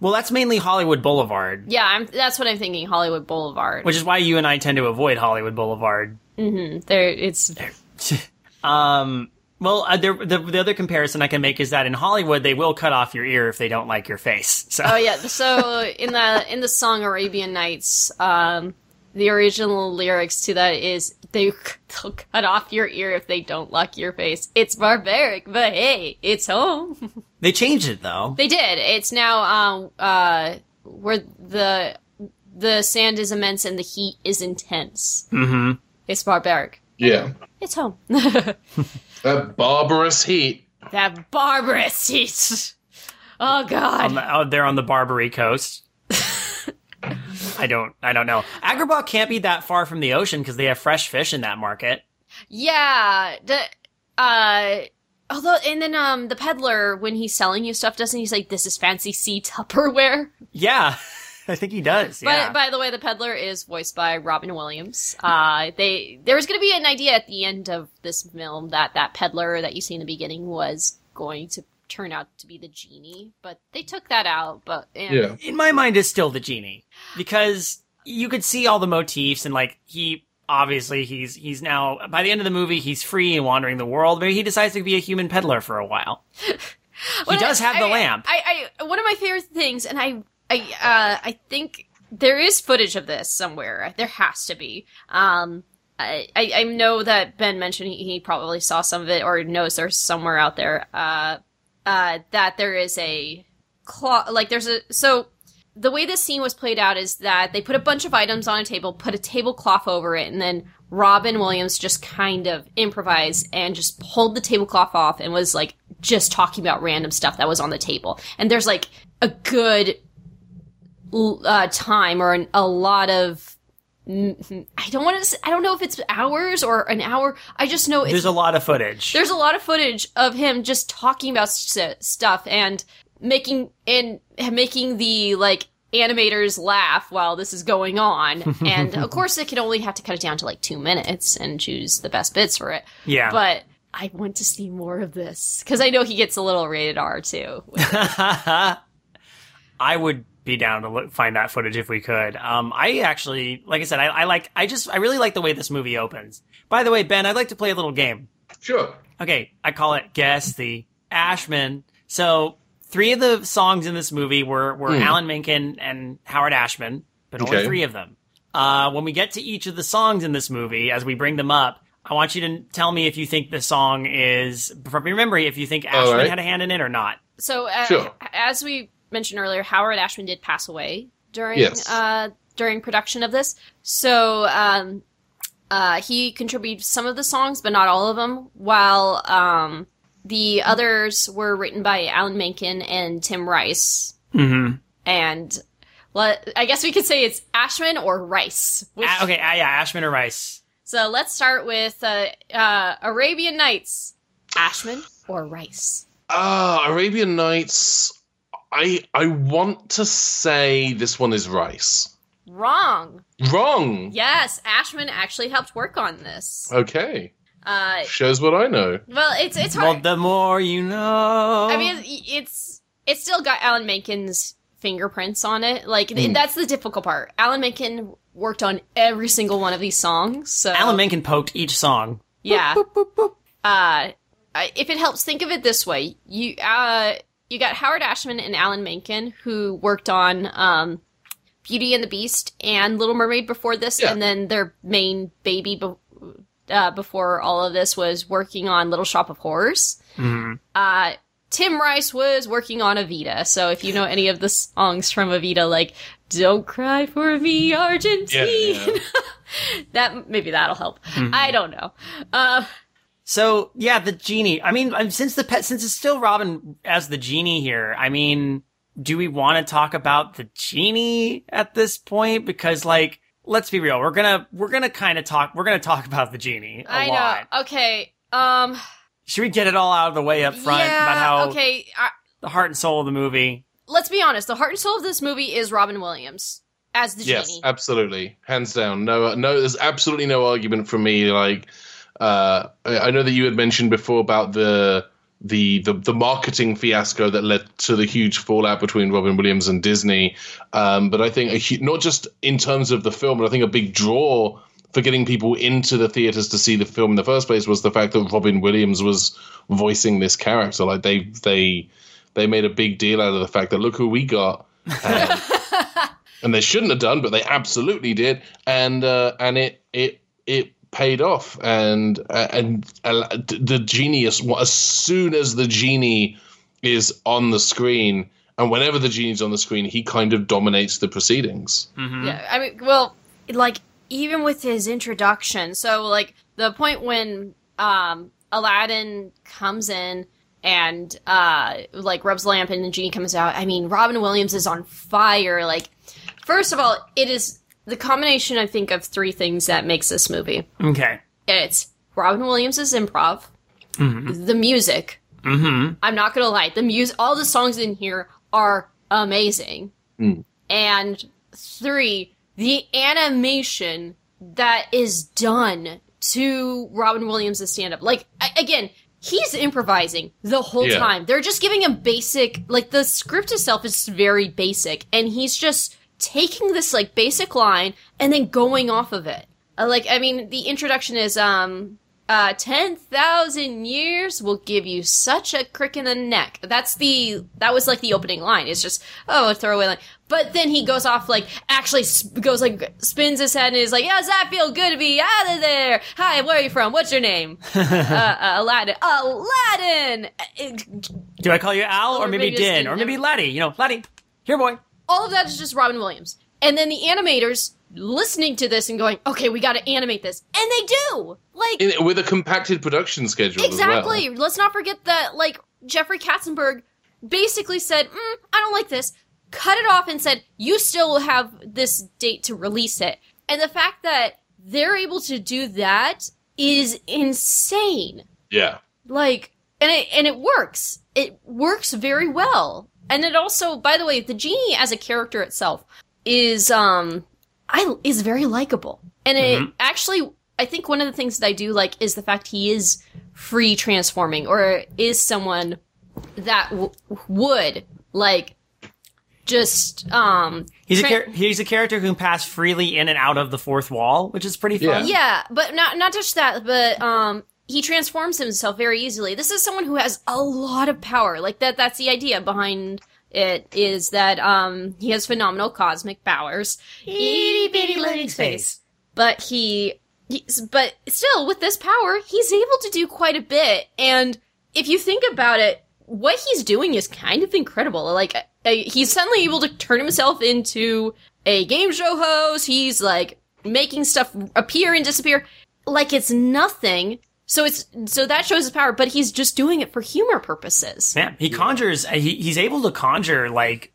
Well, that's mainly Hollywood Boulevard, Yeah, I'm. That's what I'm thinking. Hollywood Boulevard. which is why you and I tend to avoid Hollywood Boulevard. there, it's Um, well, uh, there, the, the other comparison I can make is that in Hollywood, they will cut off your ear if they don't like your face. So, Oh yeah. So in the in the song Arabian Nights, um, the original lyrics to that is they they'll cut off your ear if they don't like your face. It's barbaric, but hey, it's home. they changed it though. they did. It's now um uh where the the sand is immense and the heat is intense. Mm-hmm. It's barbaric. Yeah. It's home. That barbarous heat. that barbarous heat. Oh god. on the, out there on the Barbary coast. I don't, I don't know. Agrabah can't be that far from the ocean because they have fresh fish in that market. Yeah. The uh although and then um the peddler when he's selling you stuff doesn't he say this is fancy sea Tupperware? Yeah, I think he does. Yeah. But by the way, the peddler is voiced by Robin Williams. Uh they there was gonna be an idea at the end of this film that that peddler that you see in the beginning was going to turn out to be the genie, but they took that out. But and, Yeah. in my mind, is still the genie because you could see all the motifs and like he obviously he's he's now by the end of the movie he's free and wandering the world. Maybe he decides to be a human peddler for a while. he does have the I- lamp. I, I one of my favorite things, and I I uh, I think there is footage of this somewhere. There has to be. Um, I, I I know that Ben mentioned he, he probably saw some of it or knows there's somewhere out there. Uh, uh, that there is a claw like there's a so the way this scene was played out is that they put a bunch of items on a table, put a tablecloth over it, and then Robin Williams just kind of improvised and just pulled the tablecloth off and was like just talking about random stuff that was on the table. And there's like a good uh, time or an, a lot of. I don't want to. I don't know if it's hours or an hour. I just know it's There's a lot of footage. there's a lot of footage of him just talking about st- stuff and making and making the like animators laugh while this is going on and of course they can only have to cut it down to like two minutes and choose the best bits for it Yeah. but i want to see more of this because i know he gets a little rated r too I would be down to look, find that footage if we could. Um, I actually, like I said, I, I like, I just, I really like the way this movie opens. By the way, Ben, I'd like to play a little game. Sure. Okay, I call it Guess the Ashman. So three of the songs in this movie were were Alan Menken and Howard Ashman, but only three of them. Uh, when we get to each of the songs in this movie, as we bring them up, I want you to tell me if you think the song is from your memory, if you think Ashman right. had a hand in it or not. so uh, Sure. as we mentioned earlier howard ashman did pass away during Yes. uh, during production of this so um, uh, he contributed some of the songs, but not all of them. While um, the others were written by Alan Menken and Tim Rice. Mm-hmm. And well, I guess we could say it's Ashman or Rice. which- Ah, okay, ah, yeah, Ashman or Rice. So let's start with uh, uh, Arabian Nights. Ashman or Rice? Ah, Arabian Nights. I I want to say this one is Rice. Wrong. Wrong. Yes, Ashman actually helped work on this. Okay. Uh, Shows what I know. well, it's it's Well, hard. the more you know. I mean, it's it's still got Alan Menken's fingerprints on it. Like that's the difficult part. Alan Menken worked on every single one of these songs. So Alan Menken poked each song. yeah. Uh, if it helps, think of it this way: you uh, you got Howard Ashman and Alan Menken who worked on um, Beauty and the Beast and Little Mermaid before this, Yeah. and then their main baby be- uh, before all of this was working on Little Shop of Horrors. Uh, Tim Rice was working on Evita, so if you know any of the songs from Evita, like "Don't Cry for Me, Argentine," Yeah, that maybe that'll help. I don't know. Uh, So yeah, the genie. I mean, since the pet, since it's still Robin as the genie here. I mean, do we want to talk about the genie at this point? Because like, let's be real, we're gonna we're gonna kind of talk. We're gonna talk about the genie a I lot. know. Okay. Um. Should we get it all out of the way up front yeah. about how okay. I, the heart and soul of the movie. Let's be honest. The heart and soul of this movie is Robin Williams as the Yes, genie. absolutely, hands down. No, no, there's absolutely no argument for me. Like, uh, I I know that you had mentioned before about the the the, the marketing fiasco that led to the huge fallout between Robin Williams and Disney. Um, but I think a, not just in terms of the film, but I think a big draw for getting people into the theaters to see the film in the first place was the fact that Robin Williams was voicing this character. Like they they they made a big deal out of the fact that look who we got. Um, and they shouldn't have done, but they absolutely did, and uh, and it it it paid off, and uh, and uh, the genius as soon as the genie is on the screen, and whenever the genie's on the screen, he kind of dominates the proceedings. Yeah, I mean, well, like even with his introduction, so like the point when um Aladdin comes in and uh like rubs the lamp and the genie comes out. I mean, Robin Williams is on fire. Like, first of all, it is the combination I think of three things that makes this movie. Okay. It's Robin Williams' improv, the music. Mm-hmm. I'm not gonna lie, the music, all the songs in here are amazing. And three, the animation that is done to Robin Williams' stand up. Like, a- again, he's improvising the whole Yeah. time. They're just giving him basic, like, the script itself is very basic, and he's just taking this, like, basic line and then going off of it. Uh, like, I mean, the introduction is, um, uh, 10,000 years will give you such a crick in the neck. That's the, that was like the opening line. It's just, oh, a throwaway line. But then he goes off like, actually sp- goes like, spins his head and is like, yeah, does that feel good to be out of there? Hi, where are you from? What's your name? uh, uh, Aladdin. Aladdin! Uh, Do I call you Al or Or maybe maybe Din or maybe Laddie? You know, Laddie. Here, boy. All of that is just Robin Williams. And then the animators listening to this and going, okay, we gotta animate this. And they do! Like, In, with a compacted production schedule, Exactly. As well. Let's not forget that, like, Jeffrey Katzenberg basically said, mm, I don't like this, cut it off and said, you still will have this date to release it. And the fact that they're able to do that is insane. Yeah, Like, and it, and it works. It works very well. And it also, by the way, the genie as a character itself is, um, I, is very likable. And it actually, I think one of the things that I do like is the fact he is free transforming or is someone that w- would, like, just, um, He's a char- he's a character who can pass freely in and out of the fourth wall, which is pretty fun. Yeah, but not not just that, but um he transforms himself very easily. This is someone who has a lot of power. Like that that's the idea behind it is that um he has phenomenal cosmic powers. Itty bitty living space. But he he's, but still with this power, he's able to do quite a bit and if you think about it, what he's doing is kind of incredible. Like, uh, he's suddenly able to turn himself into a game show host. He's like making stuff appear and disappear like it's nothing. So it's so that shows his power, but he's just doing it for humor purposes. Man, he conjures. He, he's able to conjure like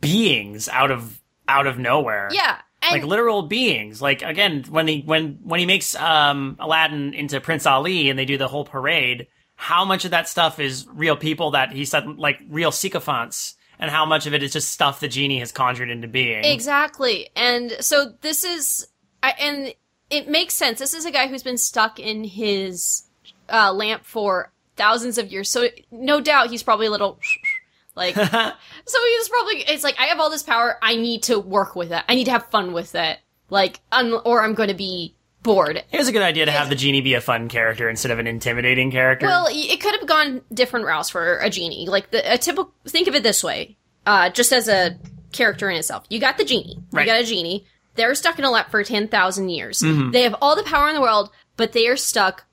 beings out of out of nowhere. Yeah, and like literal beings. Like again, when he when when he makes um Aladdin into Prince Ali and they do the whole parade, how much of that stuff is real people that he said like real sycophants, and how much of it is just stuff the genie has conjured into being? Exactly. And so this is, I, and it makes sense. This is a guy who's been stuck in his uh, lamp for thousands of years. So no doubt he's probably a little like, so he's probably, it's like, I have all this power. I need to work with it. I need to have fun with it. Like, un- or I'm going to be bored. It was a good idea to have the genie be a fun character instead of an intimidating character. Well, it could have gone different routes for a genie. Like the a typical. Think of it this way, uh, just as a character in itself. You got the genie. Right. You got a genie. They're stuck in a lap for ten thousand years. Mm-hmm. They have all the power in the world, but they are stuck,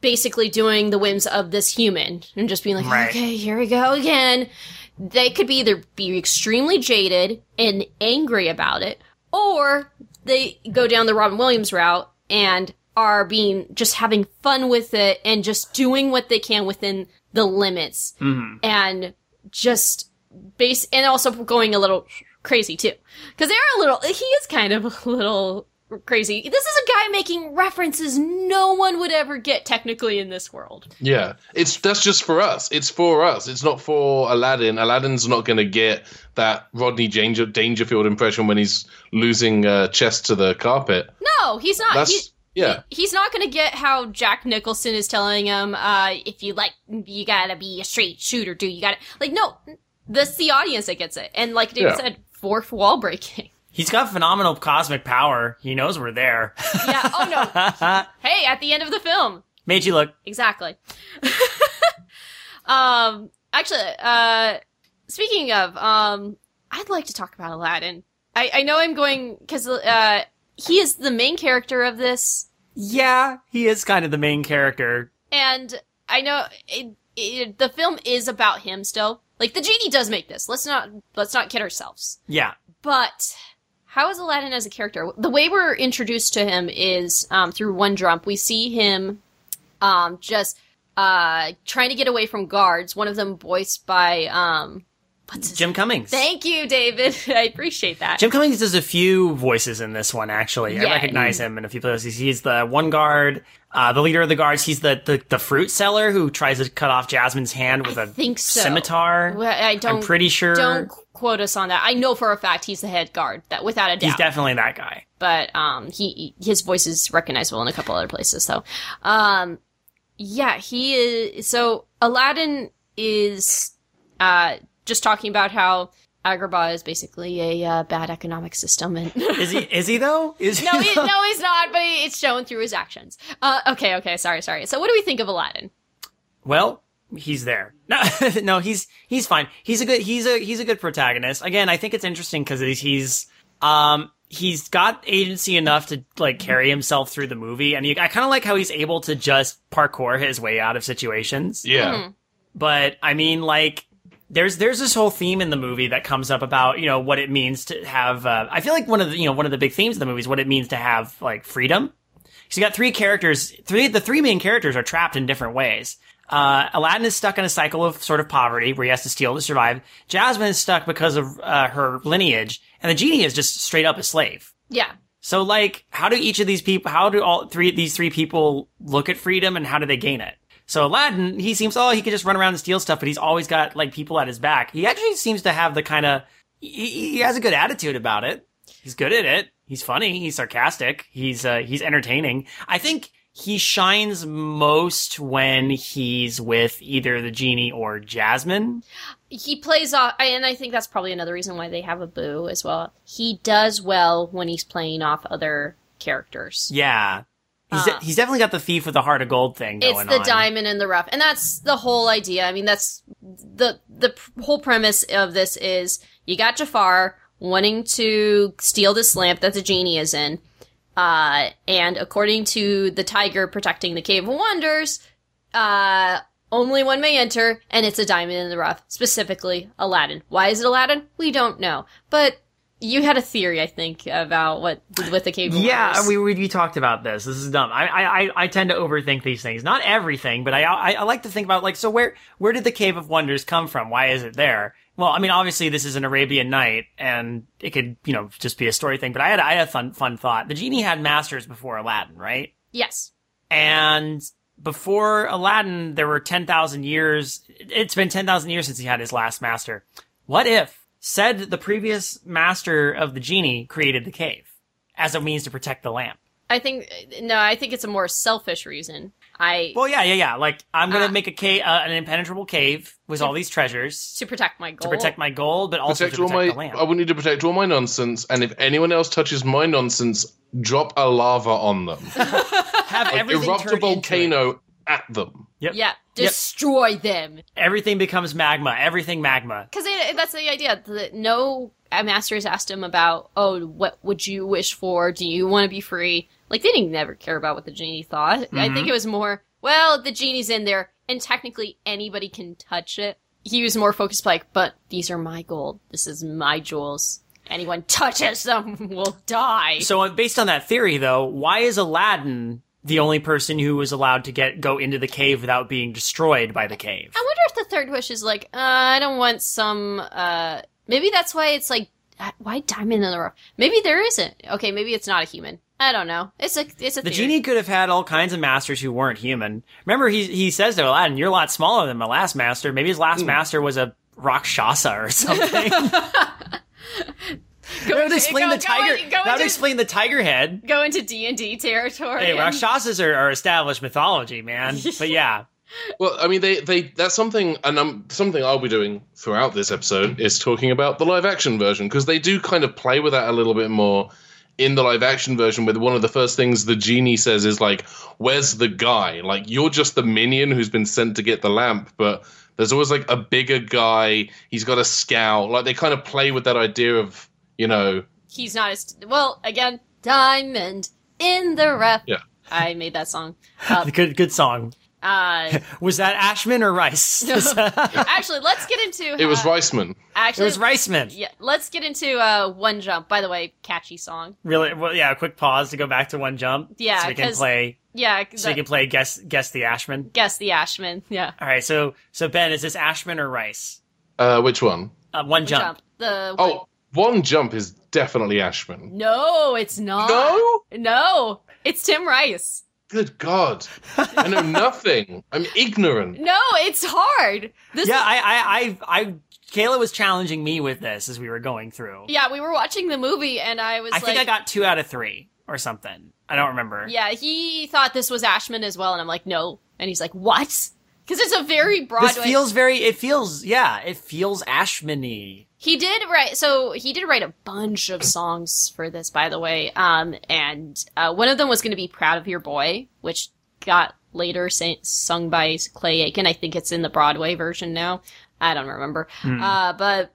basically doing the whims of this human and just being like, Right. okay, here we go again. They could be either be extremely jaded and angry about it, or they go down the Robin Williams route and are being just having fun with it and just doing what they can within the limits mm-hmm. and just base and also going a little crazy too because they are a little he is kind of a little crazy. This is a guy making references no one would ever get technically in this world. Yeah, it's that's just for us. It's for us. It's not for Aladdin. Aladdin's not going to get that Rodney Danger- Dangerfield impression when he's losing uh, chest to the carpet. No, he's not. That's He- yeah. he's not going to get how Jack Nicholson is telling him, uh, if you like, you gotta be a straight shooter, dude. You gotta, like, no, that's the audience that gets it. And like David Yeah. said, fourth wall breaking. He's got phenomenal cosmic power. He knows we're there. Yeah, oh no. hey, at the end of the film. Made you look. Exactly. um, actually, uh, speaking of, um, I'd like to talk about Aladdin. I, I know I'm going, cause, uh, he is the main character of this. Yeah, he is kind of the main character. And I know it, it, the film is about him still. Like the genie does make this. Let's not let's not kid ourselves. Yeah. But how is Aladdin as a character? The way we're introduced to him is um, through one jump. We see him um, just uh, trying to get away from guards. One of them voiced by um, what's Jim Cummings. Thank you, David. I appreciate that. Jim Cummings does a few voices in this one, actually. I Yeah. recognize him in a few places. He's the one guard, uh, the leader of the guards. He's the, the, the fruit seller who tries to cut off Jasmine's hand with I a think so. scimitar. Well, I don't. I'm pretty sure Don't quote us on that. I know for a fact he's the head guard. That without a doubt. he's definitely that guy. but um he his voice is recognizable in a couple other places so um yeah he is so aladdin is uh just talking about how agrabah is basically a uh, bad economic system and Is he? Is he though? Is no he, no he's not but it's shown through his actions uh okay okay sorry sorry so what do we think of aladdin Well, he's there. No, no, he's he's fine. He's a good he's a he's a good protagonist. Again, I think it's interesting because he's, he's um he's got agency enough to like carry himself through the movie, and you, I kind of like how he's able to just parkour his way out of situations. Yeah. But I mean, like. There's there's this whole theme in the movie that comes up about you know what it means to have. Uh, I feel like one of the you know one of the big themes of the movie is what it means to have like freedom. So you got three characters. Three the three main characters are trapped in different ways. Uh, Aladdin is stuck in a cycle of sort of poverty where he has to steal to survive. Jasmine is stuck because of uh, her lineage, and the genie is just straight up a slave. yeah So like, how do each of these people? How do all three these three people look at freedom, and how do they gain it? So Aladdin, he seems oh he could just run around and steal stuff, but he's always got like people at his back. He actually seems to have the kind of he, he has a good attitude about it. He's good at it. He's funny. He's sarcastic. He's uh, he's entertaining. I think he shines most when he's with either the genie or Jasmine. he plays off and i think that's probably another reason why they have Abu as well he does well when he's playing off other characters Yeah. He's, Uh. he's definitely got the thief with the heart of gold thing going it's the on. diamond in the rough. And that's the whole idea. I mean that's the the pr- whole premise of this is you got jafar wanting to steal this lamp that the genie is in uh and according to the tiger protecting the cave of wonders uh only one may enter and it's a diamond in the rough specifically aladdin. Why is it aladdin? We don't know. But you had a theory i think about what with the cave of Yeah, wonders we, we we talked about this. This is dumb. I I I- tend to overthink these things. Not everything, but I, I I like to think about like so where where did the Cave of Wonders come from? Why is it there? Well, I mean, obviously this is an Arabian Night, and it could you know just be a story thing. But I had I had a fun fun thought. The genie had masters before Aladdin, right? yes And before Aladdin, there were 10,000 years. It's been 10,000 years since he had his last master. What if said the previous master of the genie created the cave as a means to protect the lamp? I think no. I think it's a more selfish reason. I Well, yeah, yeah, yeah. Like I'm going to Ah. make a cave, uh, an impenetrable cave with all these treasures to protect my gold, to protect my gold, but also Protect to all protect my. the lamp. I want you to protect all my nonsense, and if anyone else touches my nonsense, drop a lava on them. Have everything Erupt a turn into it. volcano at them. Yep. yeah, destroy them. Everything becomes magma. Everything magma. Because that's the idea. The, no masters asked him about, oh, what would you wish for? Do you want to be free? Like they didn't never care about what the genie thought. I Mm-hmm. think it was more, well, the genie's in there, and technically anybody can touch it. He was more focused, like, but these are my gold. This is my jewels. Anyone touches them will die. So uh, based on that theory, though, why is Aladdin the only person who was allowed to get go into the cave without being destroyed by the cave? I wonder if the third wish is like, uh, I don't want some, uh, maybe that's why it's like, uh, why diamond in the rough? Maybe there isn't. Okay, maybe it's not a human. I don't know. It's a it's a The theory. genie could have had all kinds of masters who weren't human. Remember, he he says to Aladdin, "You're a lot smaller than my last master. Maybe his last master was a Rakshasa or something." that would explain go- the go tiger. in- go that would into- explain the tiger head. go into D and D territory. Hey, and- Rakshasas are, are established mythology, man. But yeah, Well, I mean, they, they that's something, and um, something I'll be doing throughout this episode is talking about the live action version because they do kind of play with that a little bit more in the live action version. With one of the first things the genie says is like, "Where's the guy? Like, you're just the minion who's been sent to get the lamp, but." There's always like a bigger guy. He's got a scout. Like they kind of play with that idea of, you know, He's not as well. Again, diamond in the rough. Yeah. I made that song. Uh, good good song. uh, Was that Ashman or Rice? it actually, let's get into. it was uh, Reisman. Actually, It was Riceman. Yeah, let's get into uh, one jump. By the way, catchy song. Really? Well, yeah. A quick pause to go back to one jump. Yeah, so we can play. Yeah, So you can play guess guess the Ashman. guess the Ashman. Yeah, All right. So so Ben, is this Ashman or Rice? Uh, which one? Uh, one jump. jump. The Oh, one jump is definitely Ashman. no, it's not. No? no, it's Tim Rice. Good God. I know nothing. I'm ignorant. No, it's hard. This Yeah, is- I, I, I, I, Kayla was challenging me with this as we were going through. yeah, we were watching the movie, and I was I like, think I got two out of three or something. I don't remember. Yeah, he thought this was Ashman as well, and I'm like, no. And he's like, what? Because it's a very Broadway. This feels very. It feels. Yeah, it feels Ashman-y. He did write. So he did write a bunch of songs for this, by the way. Um, and uh, one of them was going to be "Proud of Your Boy," which got later sa- sung by Clay Aiken. I think it's in the Broadway version now. I don't remember. Uh, but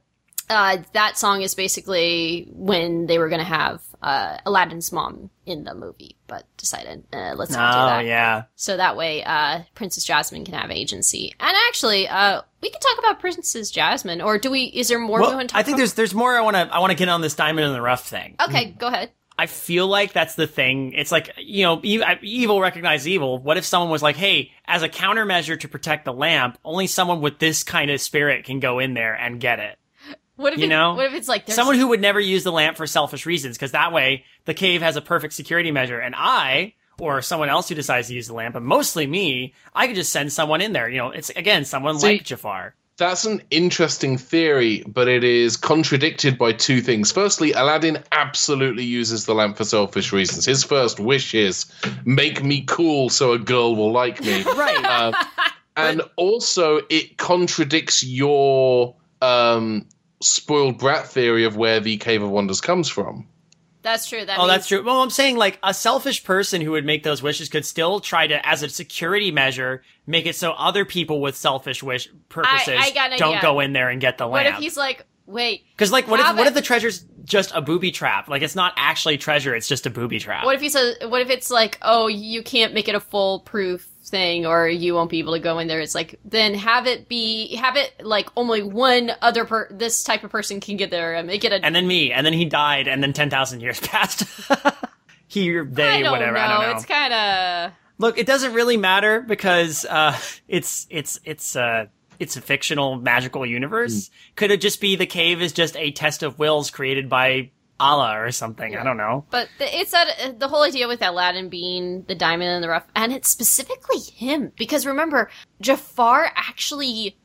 uh, that song is basically when they were going to have uh, Aladdin's mom in the movie, but decided uh, let's not do Oh that. yeah. So that way, uh, Princess Jasmine can have agency. And actually, uh, we can talk about Princess Jasmine, or do we? Is there more we want to talk I think about? there's there's more. I want to I want to get on this diamond in the rough thing. Okay, go ahead. I feel like that's the thing. It's like, you know, evil recognizes evil. What if someone was like, hey, as a countermeasure to protect the lamp, only someone with this kind of spirit can go in there and get it? What if You it- know, What if it's like Someone who would never use the lamp for selfish reasons, because that way the cave has a perfect security measure. And I, or someone else who decides to use the lamp, but mostly me, I could just send someone in there. You know, it's again, someone See- like Jafar. That's an interesting theory, but it is contradicted by two things. Firstly, Aladdin absolutely uses the lamp for selfish reasons. His first wish is make me cool so a girl will like me. Right. Uh, and also, it contradicts your um, spoiled brat theory of where the Cave of Wonders comes from. That's true. That Oh, means, that's true. Well, I'm saying like a selfish person who would make those wishes could still try to, as a security measure, make it so other people with selfish wish purposes I an don't idea. go in there and get the lamp. What if he's like, wait? Because like, what if have what it- if the treasure's just a booby trap? Like, it's not actually treasure; it's just a booby trap. What if he says? What if it's like, oh, you can't make it a foolproof thing, or you won't be able to go in there? It's like, then have it be, have it like only one other per, this type of person can get there, and make it a. and then me, and then he died, and then ten thousand years passed. he, they, I don't whatever. know. I don't know. It's kind of. Look, it doesn't really matter because uh, it's it's it's uh, it's a fictional magical universe. Hmm. Could it just be the cave is just a test of wills created by Allah or something? I don't know. But the, it's that uh, the whole idea with Aladdin being the diamond in the rough, and it's specifically him because remember, Jafar actually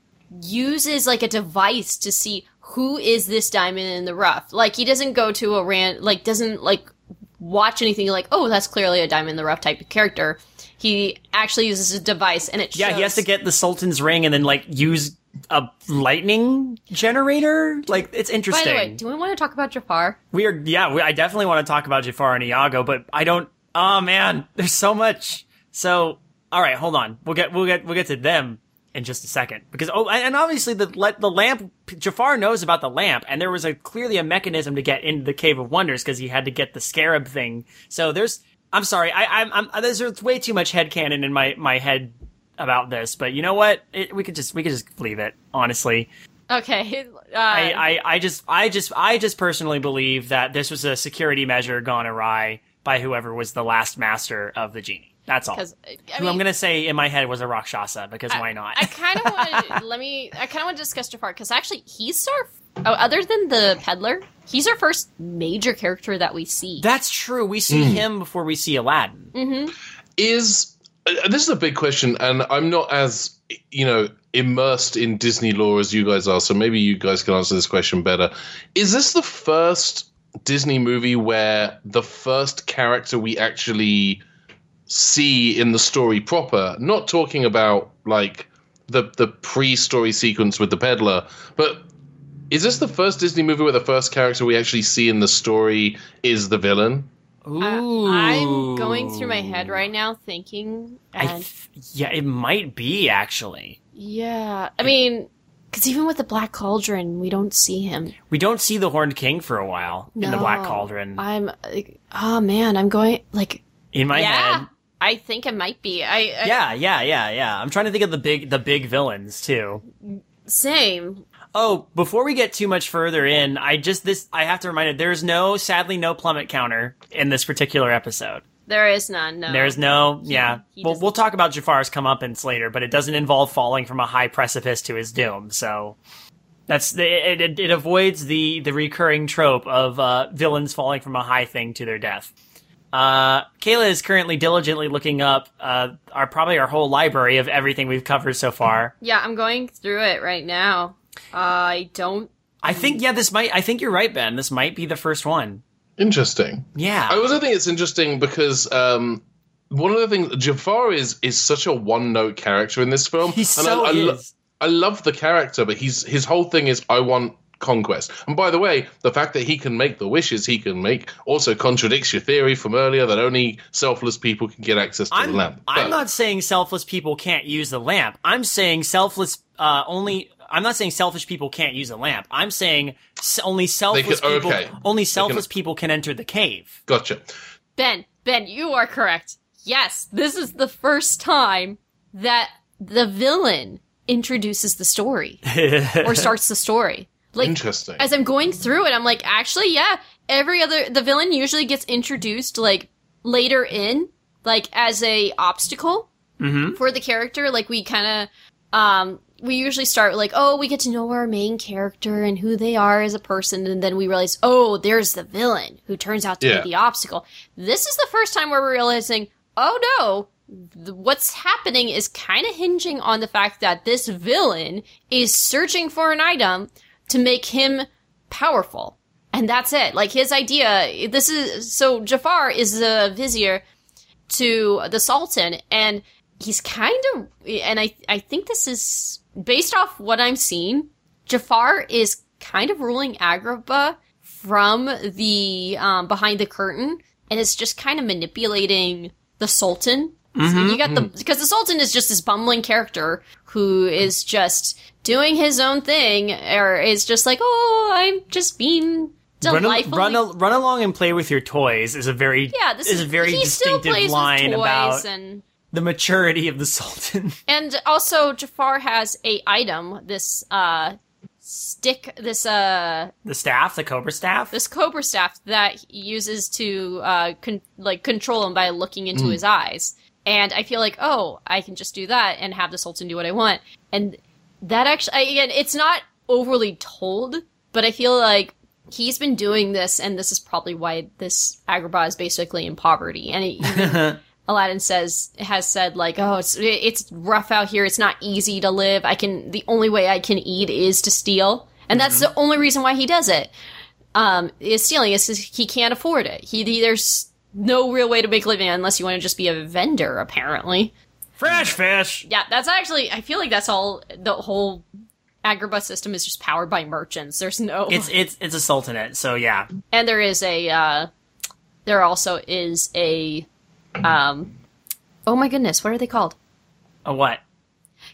uses like a device to see who is this diamond in the rough. Like he doesn't go to a ran like doesn't like watch anything like oh that's clearly a diamond in the rough type of character. He actually uses a device, and it Yeah, he has to get the Sultan's ring and then like use a lightning generator. Like it's interesting By the way, do we want to talk about Jafar? we are yeah. We, I definitely want to talk about Jafar and Iago, but I don't. Oh man, there's so much. So all right, hold on. We'll get we'll get we'll get to them in just a second because oh, and obviously the the lamp. Jafar knows about the lamp, and there was a clearly a mechanism to get into the Cave of Wonders because he had to get the scarab thing. So there's. I'm sorry. I, I'm. I'm. There's way too much headcanon in my my head about this, but you know what? It, we could just we could just leave it. Honestly, Okay, uh, I, I, I just I just I just personally believe that this was a security measure gone awry by whoever was the last master of the genie. That's all. I Who I'm gonna say in my head was a Rakshasa because why not? I kind of want to let me. I kind of want to discuss Jafar because actually he's of. Oh, other than the peddler, he's our first major character that we see. That's true. We see him before we see Aladdin. is uh, this is a big question and i'm not as you know immersed in disney lore as you guys are so maybe you guys can answer this question better is this the first disney movie where the first character we actually see in the story proper not talking about like the the pre-story sequence with the peddler but is this the first disney movie where the first character we actually see in the story is the villain uh, Ooh. I'm going through my head right now thinking, I th- yeah, it might be actually. yeah, I mean, because even with the Black Cauldron, we don't see him. We don't see the Horned King for a while in the Black Cauldron. I'm, like, oh man, I'm going like, in my yeah, head. I think it might be. I, I Yeah, yeah, yeah, yeah. I'm trying to think of the big the big villains too. same. Oh, before we get too much further in, I just this I have to remind you there's no sadly no plummet counter in this particular episode. There is none. No, There's no yeah. he well, we'll talk about Jafar's comeuppance later, but it doesn't involve falling from a high precipice to his doom. So that's the it, it, it avoids the the recurring trope of uh, villains falling from a high thing to their death. Uh, Kayla is currently diligently looking up uh, our probably our whole library of everything we've covered so far. Yeah, I'm going through it right now. I don't. I think yeah, this might. I think you're right, Ben. This might be the first one. interesting Yeah. I also think it's interesting because um, one of the things Jafar is is such a one note character in this film. He so I, I, lo- is. I love the character, but he's his whole thing is I want conquest. And by the way, the fact that he can make the wishes he can make also contradicts your theory from earlier that only selfless people can get access to I'm, the lamp. I'm not saying selfless people can't use the lamp. I'm saying selfless uh, only. I'm not saying selfish people can't use the lamp. I'm saying only selfless can- people. okay. Only selfless people can enter the cave. Gotcha. Ben, Ben, you are correct. Yes, this is the first time that the villain introduces the story or starts the story. Like Interesting. as I'm going through it, I'm like, actually, yeah, every other the villain usually gets introduced like later in, like as a obstacle for the character. Like we kind of, um, we usually start like, oh, we get to know our main character and who they are as a person, and then we realize, oh, there's the villain who turns out to Yeah. be the obstacle. This is the first time where we're realizing, oh no, what's happening is kind of hinging on the fact that this villain is searching for an item to make him powerful. And that's it. Like his idea, this is, so Jafar is the vizier to the Sultan and he's kind of, and I, I think this is based off what I'm seeing, Jafar is kind of ruling Agrabah from the, um, behind the curtain and it's just kind of manipulating the Sultan. So you got the because the Sultan is just this bumbling character who is just doing his own thing, or is just like, oh, I'm just being Run, delightful. run, al- run along and play with your toys is a very yeah, this is is a very he still distinctive plays line about and the maturity of the Sultan. and also Jafar has a item this uh stick this uh the staff, the Cobra staff. this cobra staff that he uses to uh con- like control him by looking into Hmm. his eyes and i feel like oh i can just do that and have the sultan do what i want and that actually again it's not overly told but i feel like he's been doing this and this is probably why this agrabah is basically in poverty and it, even aladdin says has said like oh it's it's rough out here it's not easy to live i can the only way i can eat is to steal and that's the only reason why he does it um, is stealing is he can't afford it. He, he there's no real way to make a living unless you want to just be a vendor. Apparently, Fresh fish. yeah. That's actually I feel like that's all. The whole Agrabah system is just powered by merchants. There's no It's it's it's a sultanate, so yeah. and there is a uh, there also is a um oh my goodness what are they called? A what?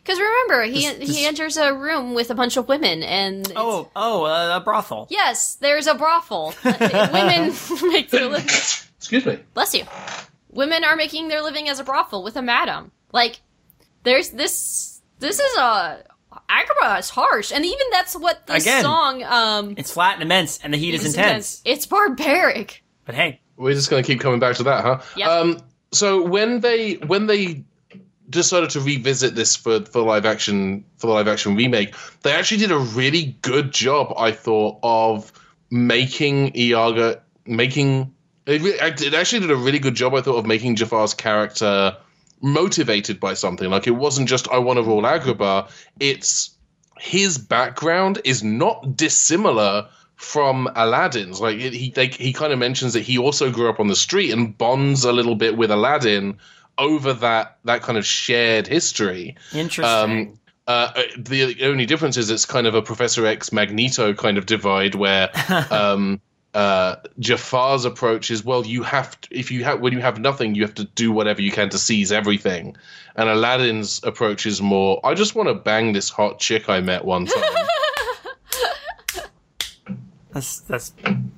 Because remember he This- this- he enters a room with a bunch of women and it's- Oh oh, uh, a brothel. yes there's a brothel. women make their living. Excuse me. bless you. Women are making their living as a brothel with a madam. Like, there's this. This is a Agrabah is harsh, and even that's what this Again. song. Um, It's flat and immense, and the heat is is intense. It's barbaric. But hey, We're just going to keep coming back to that, huh? Yep. Um, so when they when they decided to revisit this for for live action for the live action remake, they actually did a really good job, I thought, of making Iago making it, re- it actually did a really good job, I thought, of making Jafar's character motivated by something. Like it wasn't just I want to rule Agrabah. It's his background is not dissimilar from Aladdin's. Like it, he like, he kind of mentions that he also grew up on the street and bonds a little bit with Aladdin over that that kind of shared history. Interesting. Uh, the only difference is it's kind of a Professor X Magneto kind of divide where um, uh, Jafar's approach is well, you have to, if you have when you have nothing, you have to do whatever you can to seize everything. And Aladdin's approach is more, I just want to bang this hot chick I met one time. That's that's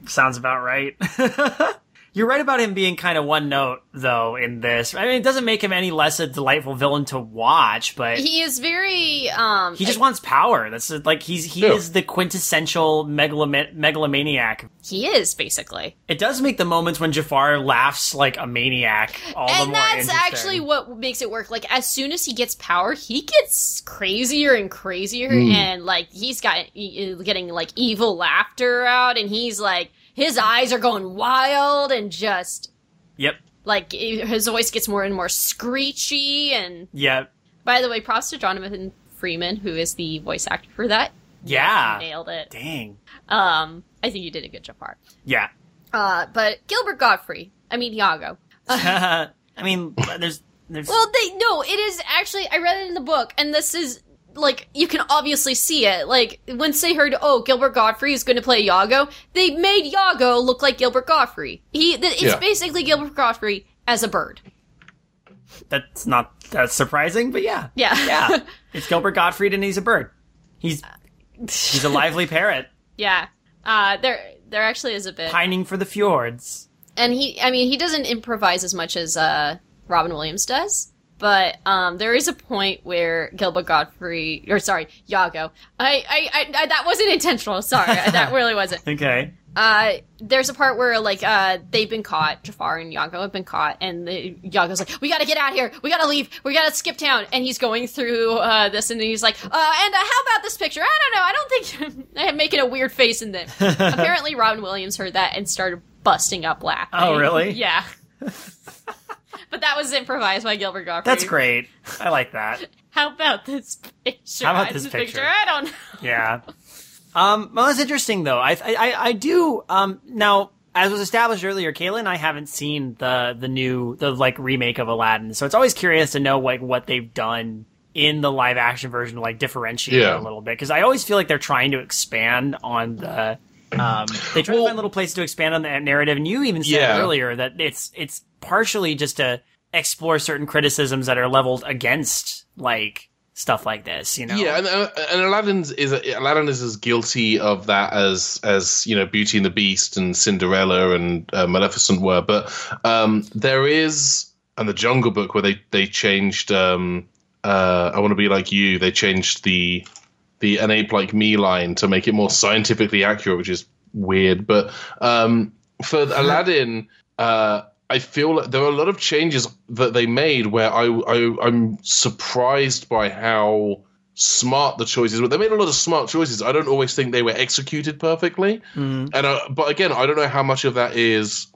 sounds about right. You're right about him being kind of one note though in this. I mean, it doesn't make him any less a delightful villain to watch, but he, He is very um He just wants power. That's like he's he Yeah. is the quintessential megaloma- megalomaniac. he is basically. It does make the moments when Jafar laughs like a maniac all the and more that's actually what makes it work. Like as soon as he gets power, he gets crazier and crazier, Hmm. and like he's got getting like evil laughter out, and he's like his eyes are going wild, and just Yep. like his voice gets more and more screechy. And Yeah. by the way, props to Jonathan Freeman, who is the voice actor for that. Yeah. Nailed it. Dang. Um, I think you did a good job, part. Yeah. Uh, but Gilbert Gottfried, I mean Iago. I mean, there's there's Well, they no, it is actually. I read it in the book, and this is like you can obviously see it. Like once they heard, oh, Gilbert Gottfried is going to play Iago, they made Iago look like Gilbert Gottfried. He, th- it's Yeah. basically Gilbert Gottfried as a bird. that's not that's surprising, but yeah. Yeah, Yeah. it's Gilbert Gottfried and he's a bird. He's he's a lively parrot yeah. Uh, there, there actually is a bit, pining for the fjords. and he, I mean, he doesn't improvise as much as uh, Robin Williams does. But um, there is a point where Gilbert Gottfried, or sorry, Iago. I, I, I, I that wasn't intentional. Sorry, that really wasn't. Okay. uh, there's a part where like uh, they've been caught. Jafar and Iago have been caught, and the, Iago's like, "We gotta get out of here. We gotta leave. We gotta skip town." And he's going through uh, this, and he's like, uh, "And uh, how about this picture? I don't know. I don't think I'm making a weird face in them." Apparently, Robin Williams heard that and started busting up laughing. Oh, really? yeah. But that was improvised by Gilbert Gottfried. That's great. I like that. How about this picture? How about this picture? I don't know. Yeah. Um, well, that's interesting though. I, I, I do, um, now, as was established earlier, Kayla and I haven't seen the, the new, the like remake of Aladdin. So it's always curious to know like what they've done in the live action version to like differentiate Yeah. it a little bit. Cause I always feel like they're trying to expand on the, um, they try to find little places to expand on that narrative. And you even said Yeah. earlier that it's, it's partially just to explore certain criticisms that are leveled against like stuff like this, you know? Yeah, and, uh, and Aladdin's is Aladdin is as guilty of that as as you know Beauty and the Beast and Cinderella and uh, Maleficent were, but um, there is and the Jungle Book where they they changed. Um, uh, I want to be like you. They changed the the an ape like me line to make it more scientifically accurate, which is weird. But um, for Aladdin, uh, I feel like there are a lot of changes that they made where I, I I'm surprised by how smart the choices were. They made a lot of smart choices. I don't always think they were executed perfectly, and uh, but again, I don't know how much of that is.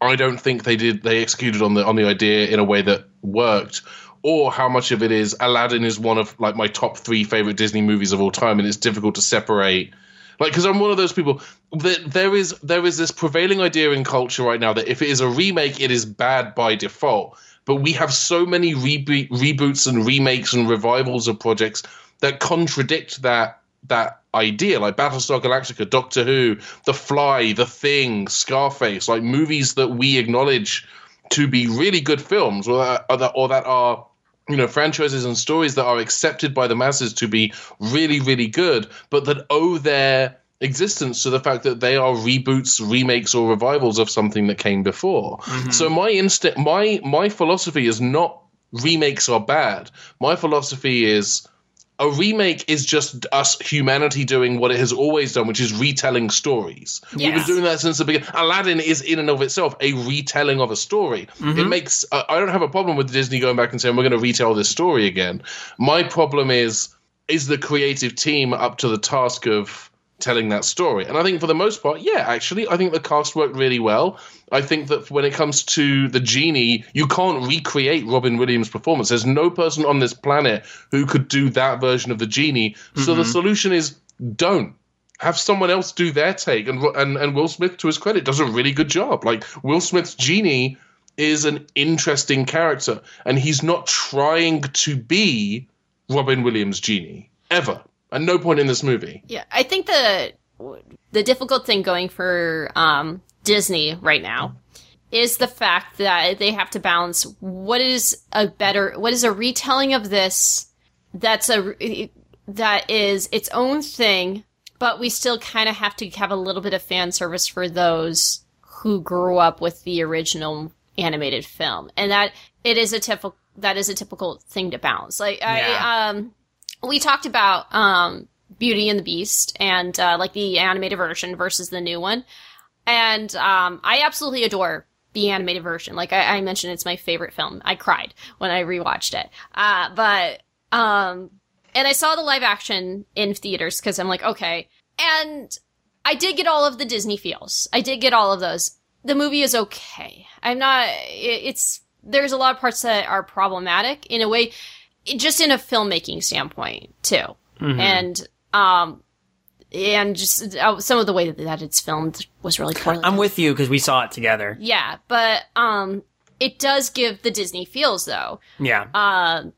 I don't think they did. They executed on the on the idea in a way that worked, or how much of it is Aladdin is one of like my top three favorite Disney movies of all time, and it's difficult to separate. Like, because I'm one of those people that there is there is this prevailing idea in culture right now that if it is a remake, it is bad by default. But we have so many reboot, reboots and remakes and revivals of projects that contradict that that idea, like Battlestar Galactica, Doctor Who, The Fly, The Thing, Scarface, like movies that we acknowledge to be really good films, or that, or that, or that are you know franchises and stories that are accepted by the masses to be really really good but that owe their existence to the fact that they are reboots remakes or revivals of something that came before. Mm-hmm. So my instinct my my philosophy is not remakes are bad. My philosophy is a remake is just us humanity doing what it has always done, which is retelling stories. We've been doing that since the beginning. Aladdin is in and of itself a retelling of a story. It makes uh, I don't have a problem with Disney going back and saying we're going to retell this story again. My problem is is the creative team up to the task of telling that story. And I think for the most part, yeah, actually, I think the cast worked really well. I think that when it comes to the genie, you can't recreate Robin Williams' performance. There's no person on this planet who could do that version of the genie. So the mm-hmm. solution is don't have someone else do their take. And and and Will Smith, to his credit, does a really good job. Like Will Smith's genie is an interesting character, and he's not trying to be Robin Williams' genie ever. At no point in this movie. Yeah, I think the the difficult thing going for um, Disney right now is the fact that they have to balance what is a better, what is a retelling of this that's a that is its own thing, but we still kind of have to have a little bit of fan service for those who grew up with the original animated film, and that it is a typical that is a typical thing to balance. Like Yeah. I um we talked about um Beauty and the Beast and uh, like the animated version versus the new one, and um I absolutely adore the animated version. Like I, I mentioned, it's my favorite film. I cried when I rewatched it. Uh, but um and I saw the live action in theaters because I'm like, okay. And I did get all of the Disney feels. I did get all of those. The movie is okay. I'm not, it, it's, there's a lot of parts that are problematic in a way, just in a filmmaking standpoint too. And, um, and just uh, some of the way that, that it's filmed was really poorly. I'm with you because we saw it together. yeah, but, um, it does give the Disney feels though. Yeah. Um,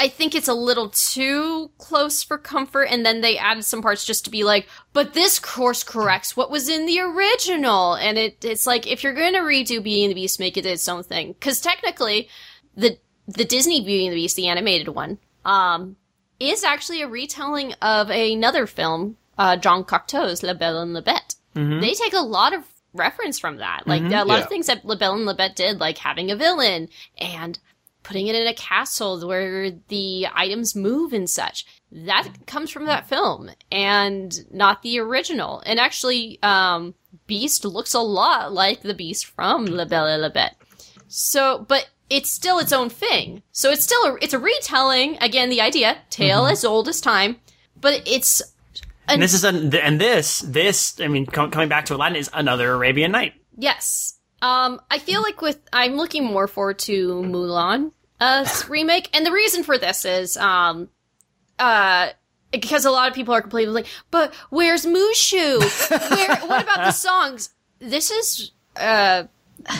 I think it's a little too close for comfort, and then they added some parts just to be like, but this course corrects what was in the original, and it it's like if you're going to redo Beauty and the Beast, make it its own thing, because technically, the the Disney Beauty and the Beast, the animated one, um, is actually a retelling of another film, uh, Jean Cocteau's La Belle and la Bête. They take a lot of reference from that, like a lot Yeah. of things that La Belle and la Bête did, like having a villain and putting it in a castle where the items move and such. That comes from that film and not the original. And actually, um, Beast looks a lot like the Beast from La Belle et la Bête. So, but it's still its own thing. So it's still a, it's a retelling. Again, the idea, tale as old as time, but it's and this is an, and this this I mean com- coming back to Aladdin is another Arabian Night. Yes. Um, I feel like with I'm looking more forward to Mulan uh remake, and the reason for this is um uh because a lot of people are complaining like, but where's Mushu? Where? what about the songs? This is uh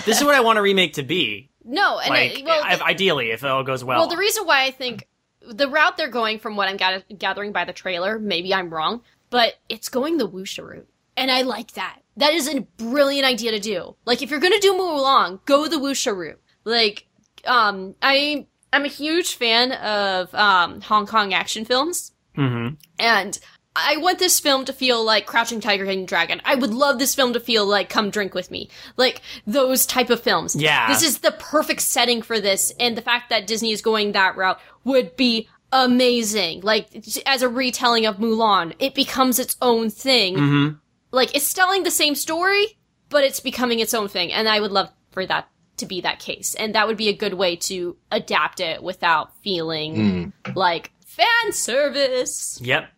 This is what I want a remake to be. No, and Like it, well, I- ideally, if it all goes well. Well, the reason why I think the route they're going from what I'm gather- gathering by the trailer, maybe I'm wrong, but it's going the Wuxia route. And I like that. That is a brilliant idea to do. Like, if you're gonna do Mulan, go the Wuxia route. Like, um, I, I'm a huge fan of, um, Hong Kong action films. Mhm. And I want this film to feel like Crouching Tiger, Hidden Dragon. I would love this film to feel like Come Drink With Me. Like, those type of films. Yeah. This is the perfect setting for this, and the fact that Disney is going that route would be amazing. Like, as a retelling of Mulan, it becomes its own thing. Mm-hmm. Like, it's telling the same story, but it's becoming its own thing, and I would love for that to be that case. And that would be a good way to adapt it without feeling like fan service. Yep.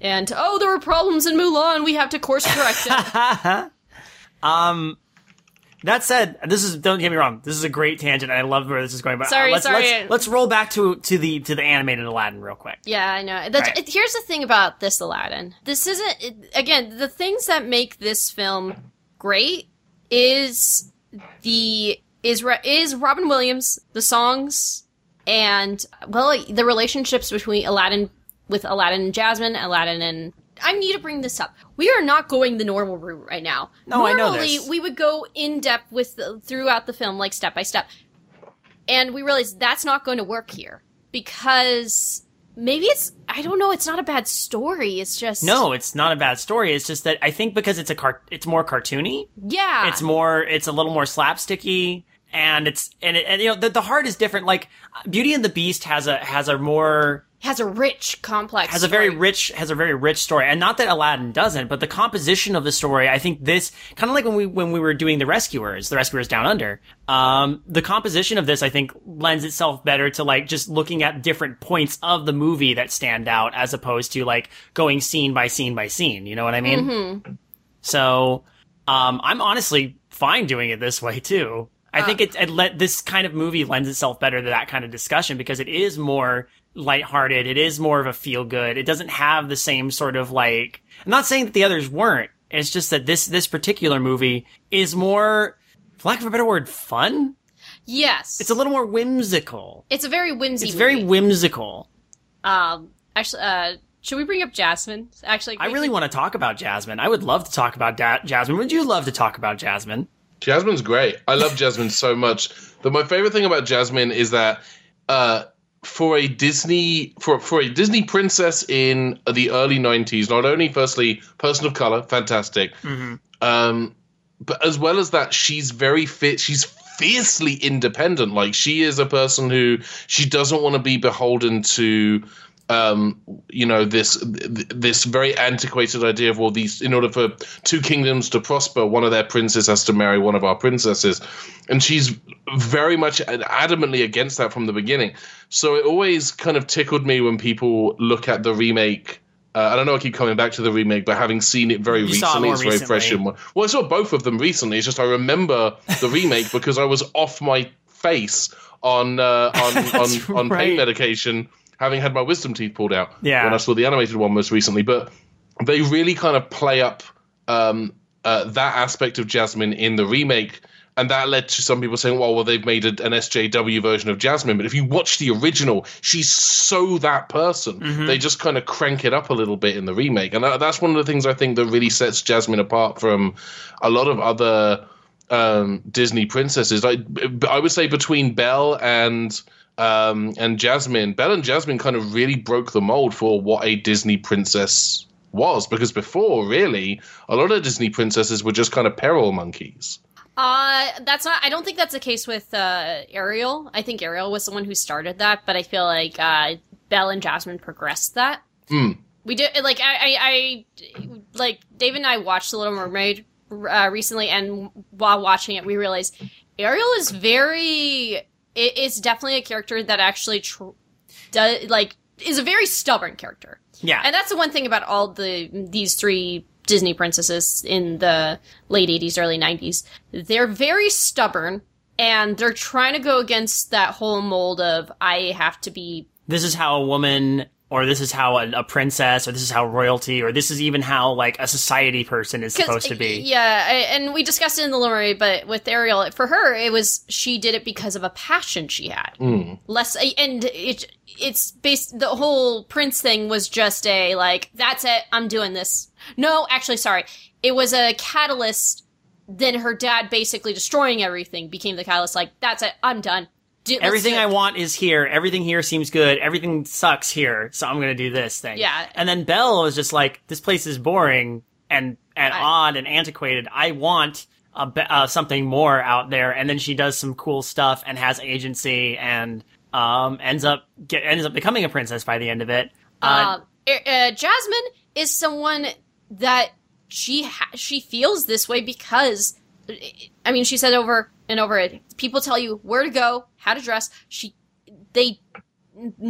And, oh, there were problems in Mulan, we have to course correct it. Um, that said, this is don't get me wrong. This is a great tangent. I love where this is going. But uh, Sorry, let's, sorry. Let's, let's roll back to to the to the animated Aladdin real quick. Yeah, I know. That's, Right. it, here's the thing about this Aladdin. This isn't it, again the things that make this film great is the is is Robin Williams, the songs, and well the relationships between Aladdin with Aladdin and Jasmine, Aladdin and I need to bring this up. We are not going the normal route right now. No, I know Normally, this. we would go in depth with the, throughout the film, like step by step and we realized that's not going to work here because maybe it's I don't know. It's not a bad story. It's just No, it's not a bad story. It's just that I think because it's a car, it's more cartoony. Yeah, It's more, it's a little more slapsticky, and it's and it, and you know the the heart is different. Like Beauty and the Beast has a has a more has a rich, complex. has a very story. rich has a very rich story. And not that aladdin doesn't but the composition of the story i think this kind of like when we when we were doing the rescuers the rescuers down under um the composition of this i think lends itself better to like just looking at different points of the movie that stand out as opposed to like going scene by scene by scene. You know what i mean? So um i'm honestly fine doing it this way too. I think it, it let this kind of movie lends itself better to that kind of discussion because it is more lighthearted. It is more of a feel good. It doesn't have the same sort of like. I'm not saying that the others weren't. It's just that this this particular movie is more, for lack of a better word, fun. Yes, It's a little more whimsical. it's a very whimsy. It's very movie. whimsical. Um, actually, uh, should we bring up Jasmine? Actually, I really want to talk about Jasmine. I would love to talk about da- Jasmine. Would you love to talk about Jasmine? Jasmine's great. I love Jasmine so much. But my favorite thing about Jasmine is that uh, for a Disney for for a Disney princess in the early '90s, not only firstly person of color, fantastic, um, but as well as that, she's very fit. She's fiercely independent. Like she is a person who she doesn't want to be beholden to um, you know this this very antiquated idea of well these in order for two kingdoms to prosper one of their princes has to marry one of our princesses and she's very much adamantly against that from the beginning so it always kind of tickled me when people look at the remake uh, I don't know. I keep coming back to the remake, but having seen it very You saw it recently, it's very fresh. In well, I saw both of them recently. It's just I remember the remake because I was off my face on uh, on on, on pain medication, having had my wisdom teeth pulled out. Yeah. when I saw the animated one most recently, but they really kind of play up um, uh, that aspect of Jasmine in the remake. And that led to some people saying, well, well, they've made a, an SJW version of Jasmine. But if you watch the original, she's so that person. They just kind of crank it up a little bit in the remake. And that, that's one of the things I think that really sets Jasmine apart from a lot of other um, Disney princesses. I, I would say between Belle and um, and Jasmine, Belle and Jasmine kind of really broke the mold for what a Disney princess was. Because before, really, a lot of Disney princesses were just kind of peril monkeys. Uh, that's not. I don't think that's the case with uh, Ariel. I think Ariel was the one who started that, but I feel like uh, Belle and Jasmine progressed that. We did like I, I, I like David and I watched The Little Mermaid uh, recently, and while watching it, we realized Ariel is very. It is definitely a character that actually tr- does like is a very stubborn character. Yeah. And that's the one thing about all the these three Disney princesses in the late 80s, early 90s. They're very stubborn and they're trying to go against that whole mold of I have to be this is how a woman or this is how a, a princess or this is how royalty or this is even how like a society person is supposed to be Yeah, I, and we discussed it in the Little but with Ariel, for her, it was she did it because of a passion she had. Hmm. Less, and it it's based. The whole prince thing was just a like, that's it, I'm doing this. No, actually, sorry, it was a catalyst. Then her dad basically destroying everything became the catalyst. Like, that's it, I'm done. Do, everything do. I want is here. Everything here seems good. Everything sucks here. So I'm going to do this thing. Yeah. And then Belle was just like, this place is boring and, and I- odd and antiquated. I want a, uh, something more out there. And then she does some cool stuff and has agency and, um, ends up, get, ends up becoming a princess by the end of it. Uh, uh, uh, Jasmine is someone that she ha- she feels this way because I mean she said over and over it. People tell you where to go how to dress. She they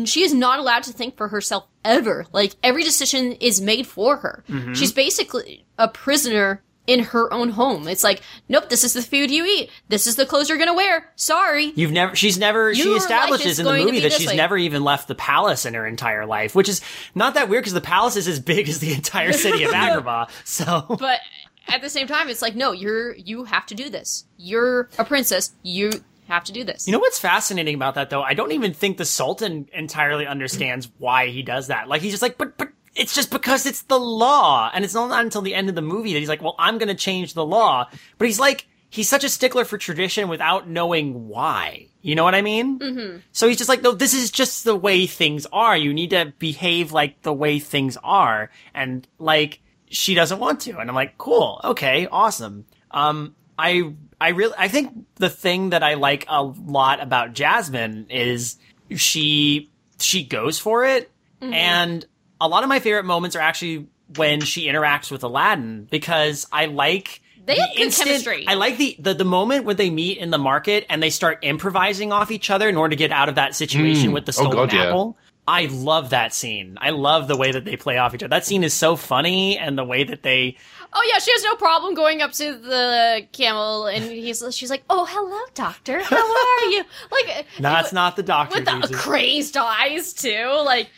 she is not allowed to think for herself ever. Like every decision is made for her. Mm-hmm. She's basically a prisoner in her own home. It's like nope this is the food you eat. This is the clothes you're gonna wear. Sorry. You've never, she's never, she Your life establishes in the movie that she's way. never even left the palace in her entire life, which is not that weird because the palace is as big as the entire city of Agrabah. So, but at the same time it's like no you're you have to do this you're a princess you have to do this You know what's fascinating about that though? I don't even think the Sultan entirely understands why he does that. Like he's just like, but but it's just because it's the law, and it's not until the end of the movie that he's like, well, I'm going to change the law. But he's like, he's such a stickler for tradition without knowing why. You know what I mean? Mm-hmm. So he's just like, no, this is just the way things are. You need to behave like the way things are, and like she doesn't want to, and I'm like, cool, okay, awesome. Um, I I really I think the thing that I like a lot about Jasmine is she she goes for it And a lot of my favorite moments are actually when she interacts with Aladdin because I like They the have good chemistry. I like the, the the moment when they meet in the market and they start improvising off each other in order to get out of that situation with the Oh, stolen apple. yeah. I love that scene. I love the way that they play off each other. That scene is so funny and the way that they Oh yeah, she has no problem going up to the camel, and he's she's like, "Oh, hello, doctor. How are you?" Like, That's not the doctor. with the Jesus. crazed eyes too. Like,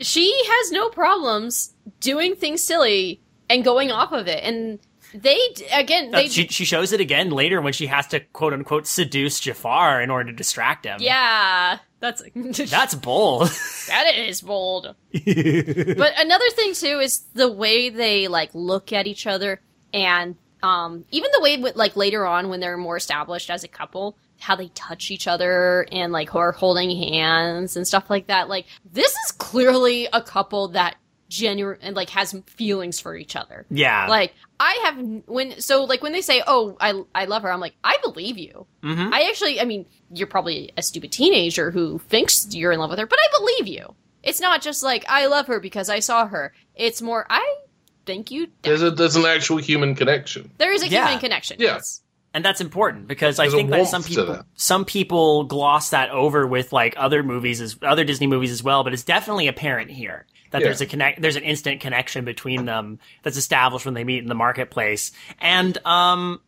she has no problems doing things silly and going off of it. And they again, Uh, they she, she shows it again later when she has to quote unquote seduce Jafar in order to distract him. yeah, that's That's bold. that is bold. but another thing too is the way they like look at each other, and um, even the way with, like later on when they're more established as a couple, how they touch each other and like are holding hands and stuff like that. Like this is clearly a couple that genuine and like has feelings for each other. yeah. Like I have when so like when they say, "Oh, I I love her," I'm like, I believe you. Mhm. I actually, I mean, you're probably a stupid teenager who thinks you're in love with her, but I believe you. It's not just like I love her because I saw her. It's more I think you. There's a there's an actual human connection. There is a Yeah. human connection. Yeah. Yes. and that's important because I There's a think that some people that. some people gloss that over with like other movies as other Disney movies as well, but it's definitely apparent here that Yeah. there's a connect there's an instant connection between them that's established when they meet in the marketplace. And um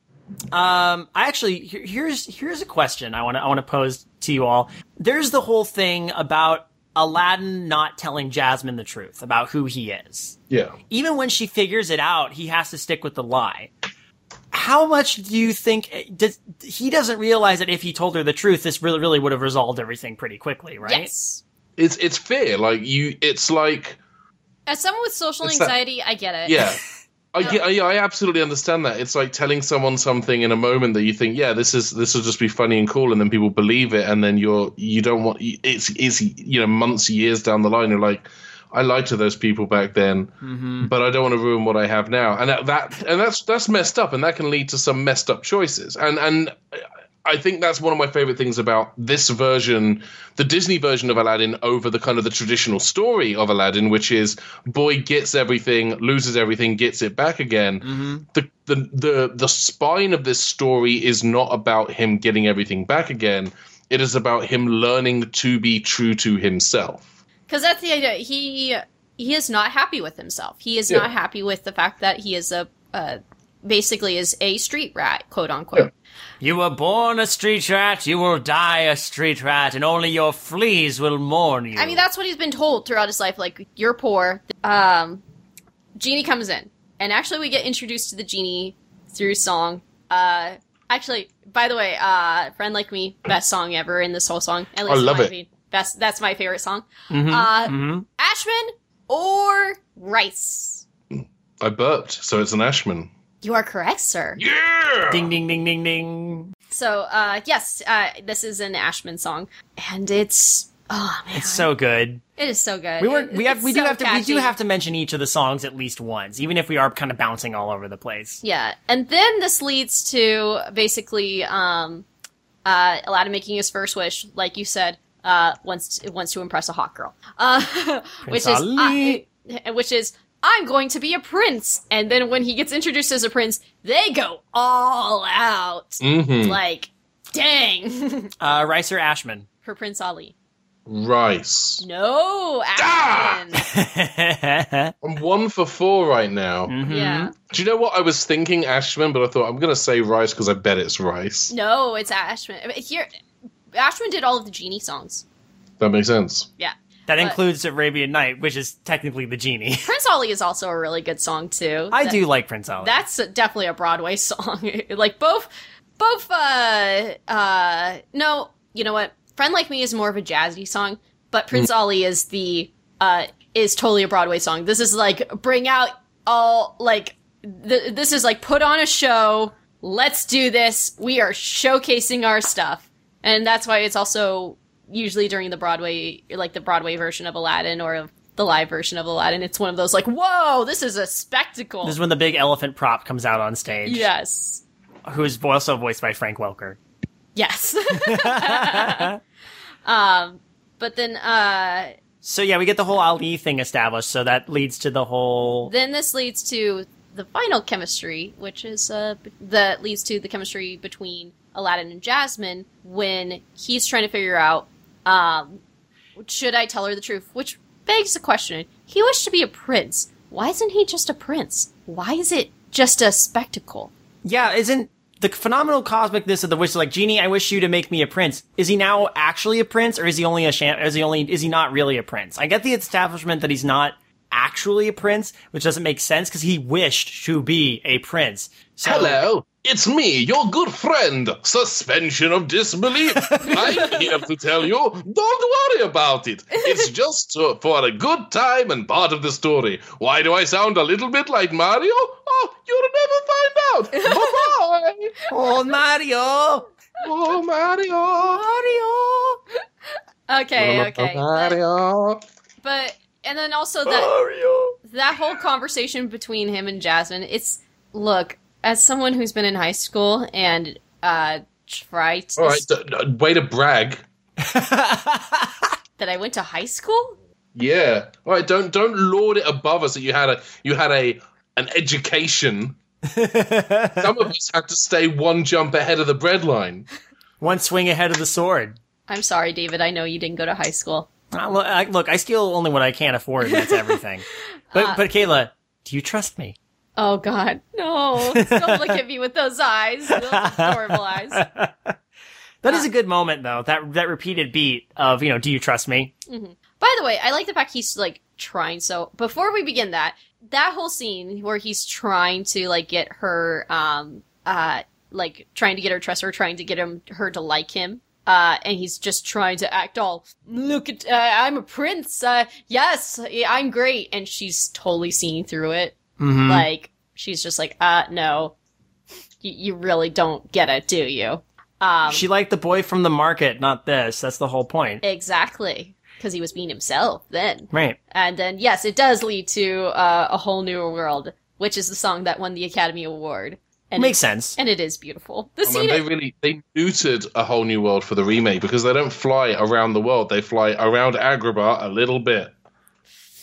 um I actually here, here's here's a question I want to I want to pose to you all. There's the whole thing about Aladdin not telling Jasmine the truth about who he is Yeah. even when she figures it out, he has to stick with the lie. How much do you think does he doesn't realize that if he told her the truth, this really really would have resolved everything pretty quickly, right? Yes. It's it's fair. Like you, it's like As someone with social It's that- anxiety, I get it. yeah. I, get, I, I absolutely understand that. It's like telling someone something in a moment that you think, yeah, this is this will just be funny and cool, and then people believe it, and then you're you don't want it's it's you know months years down the line, you're like, I lied to those people back then, mm-hmm. but I don't want to ruin what I have now, and that, that and that's that's messed up, and that can lead to some messed up choices, and and I think that's one of my favorite things about this version, the Disney version of Aladdin, over the kind of the traditional story of Aladdin, which is boy gets everything, loses everything, gets it back again. The, the the the spine of this story is not about him getting everything back again. It is about him learning to be true to himself. Because that's the idea. He he is not happy with himself. He is Yeah. not happy with the fact that he is a uh, basically is a street rat, quote unquote. You were born a street rat, you will die a street rat, and only your fleas will mourn you. I mean, that's what he's been told throughout his life. Like, you're poor. Um, Genie comes in, and actually, we get introduced to the genie through song. Uh, actually, by the way, uh, "Friend Like Me" best song ever in this whole song. At least in love it. opinion. Best. That's my favorite song. uh, Ashman or Rice. I burped, so it's an Ashman. You are correct, sir. Yeah. ding ding ding ding ding. So, uh, yes, uh, this is an Ashman song, and it's oh man, It's so good. it is so good. We were It- we have it's we do so have to we do have to mention each of the songs at least once, even if we are kind of bouncing all over the place. Yeah, and then this leads to basically um, uh, Aladdin making his first wish, like you said, uh, wants wants to impress a hot girl, uh, which is uh, which is I'm going to be a prince. And then when he gets introduced as a prince, they go all out, Mhm. like dang Uh, Rice or Ashman? for Prince Ali. Rice. No, Ashman. I'm one for four right now. Yeah, Do you know what I was thinking, Ashman? But I thought I'm going to say Rice because I bet it's Rice. no, it's Ashman. Here, Ashman did all of the genie songs. That makes sense. Yeah. That But- includes Arabian Night, which is technically the genie. Prince Ali is also a really good song too. I That- do like Prince Ali. That's definitely a Broadway song. like both, both. Uh, uh, no, you know what? Friend Like Me is more of a jazzy song, but Prince Ali is the uh is totally a Broadway song. This is like bring out all like th- this is like put on a show. Let's do this. We are showcasing our stuff, and that's why it's also usually during the Broadway, like the Broadway version of Aladdin or the live version of Aladdin. It's one of those like, whoa, this is a spectacle. this is when the big elephant prop comes out on stage. Yes. Who is also voiced by Frank Welker. Yes. um, but then, uh, So yeah, we get the whole Ali thing established. So that leads to the whole. Then this leads to the final chemistry, which is uh, that leads to the chemistry between Aladdin and Jasmine when he's trying to figure out, um, should I tell her the truth? Which begs the question: He wished to be a prince. Why isn't he just a prince? Why is it just a spectacle? Yeah, isn't the phenomenal cosmicness of the wish like genie? I wish you to make me a prince. Is he now actually a prince, or is he only a sham? Is he only? Is he not really a prince? I get the establishment that he's not actually a prince, which doesn't make sense because he wished to be a prince. So, Hello, it's me, your good friend. Suspension of disbelief. I'm here to tell you, don't worry about it. It's just uh, for a good time and part of the story. Why do I sound a little bit like Mario? Oh, you'll never find out. Bye bye. Oh, Mario, Oh, Mario. Mario, Okay, okay, but, Mario. but and then also that Mario. that whole conversation between him and Jasmine, it's look, as someone who's been in high school and uh tried to All right, d- d- way to brag. that I went to high school? Yeah. All right. Don't don't lord it above us that you had a you had a an education. Some of us had to stay one jump ahead of the breadline. One swing ahead of the sword. I'm sorry, David. I know you didn't go to high school. Uh, look, I, look, I steal only what I can't afford, and that's everything. But, but Kayla, do you trust me? Oh God, no! Don't look at me with those eyes, those adorable eyes. That is a good moment, though. That that repeated beat of you know, do you trust me? By the way, I like the fact he's like trying. So before we begin that, that whole scene where he's trying to like get her, um, uh, like trying to get her trust her, trying to get him her to like him. Uh, and he's just trying to act all, look at, uh, I'm a prince, uh, yes, I'm great, and she's totally seeing through it. Mm-hmm. Like, she's just like, uh, no, you, you really don't get it, do you? Um, she liked the boy from the market, not this. That's the whole point, exactly. Cause he was being himself then. right? And then, yes, it does lead to uh, a whole new world, which is the song that won the Academy Award. And Makes sense. And it is beautiful. The I scene, mean, they really they neutered a whole new world for the remake because they don't fly around the world; they fly around Agrabah a little bit.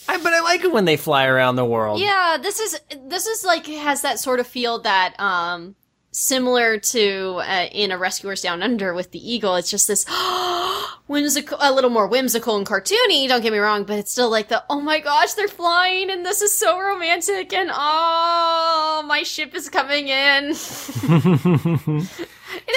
I, but I like it when they fly around the world. yeah, this is this is like has that sort of feel that um similar to uh, in a Rescuers Down Under with the eagle. It's just this whimsical, a little more whimsical and cartoony. Don't get me wrong, but it's still like the oh my gosh, they're flying and this is so romantic and oh my ship is coming in. to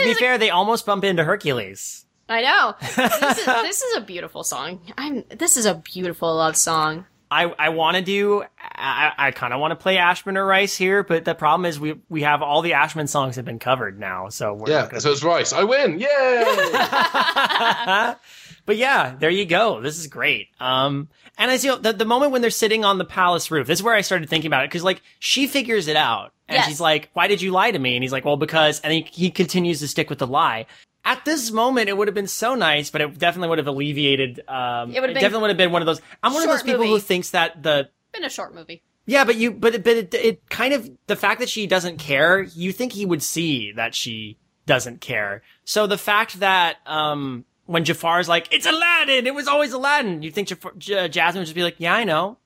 be fair, they almost bump into Hercules. I know. This is, this is a beautiful song. I'm. This is a beautiful love song. I, I want to do I, I kind of want to play Ashman or Rice here, but the problem is we we have all the Ashman songs have been covered now, so we're Yeah, gonna- so it's Rice. I win! Yay! but yeah, there you go. This is great. Um, and as you know, the, the moment when they're sitting on the palace roof, this is where I started thinking about it because like she figures it out and Yes. she's like, "Why did you lie to me?" And he's like, "Well, because," and he, he continues to stick with the lie. At this moment, it would have been so nice, but it definitely would have alleviated. Um, It would have been- definitely would have been one of those. I'm one of those people who thinks that the Been a short movie. yeah, but you, but but it, it kind of the fact that she doesn't care, you think he would see that she doesn't care. So the fact that um when Jafar's like, "It's Aladdin, it was always Aladdin," you think Jafar, J- Jasmine would just be like, "Yeah, I know."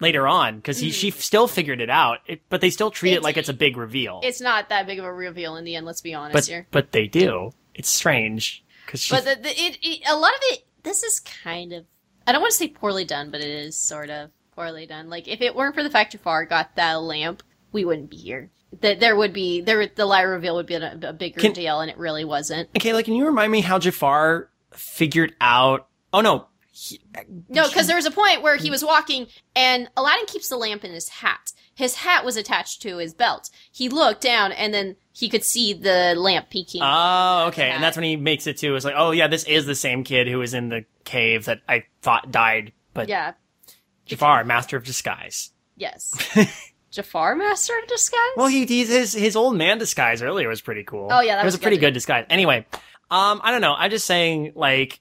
Later on, because he she still figured it out, it, but they still treat it Mm-hmm. Like it's a big reveal. It's not that big of a reveal in the end. Let's be honest but here. but they do. It's strange because But the, the, it, it, a lot of it. This is kind of. I don't want to say poorly done, but it is sort of poorly done. Like if it weren't for the fact Jafar got that lamp, we wouldn't be here. That there would be there the lie reveal would be a, a bigger Can- deal, and it really wasn't. okay, like can you remind me how Jafar figured out? Oh no, he, No, because there was a point where he was walking, and Aladdin keeps the lamp in his hat. His hat was attached to his belt. He looked down, and then he could see the lamp peeking. Oh, okay. And that's when he makes it too. It's like, oh yeah, this is the same kid who was in the cave that I thought died, but yeah. Jafar, master of disguise. Yes. Jafar, Master of Disguise. Well, he, he's his his old man disguise earlier was pretty cool. Oh, yeah, that it was, was a pretty good. good disguise. Anyway, um, I don't know. I'm just saying, like,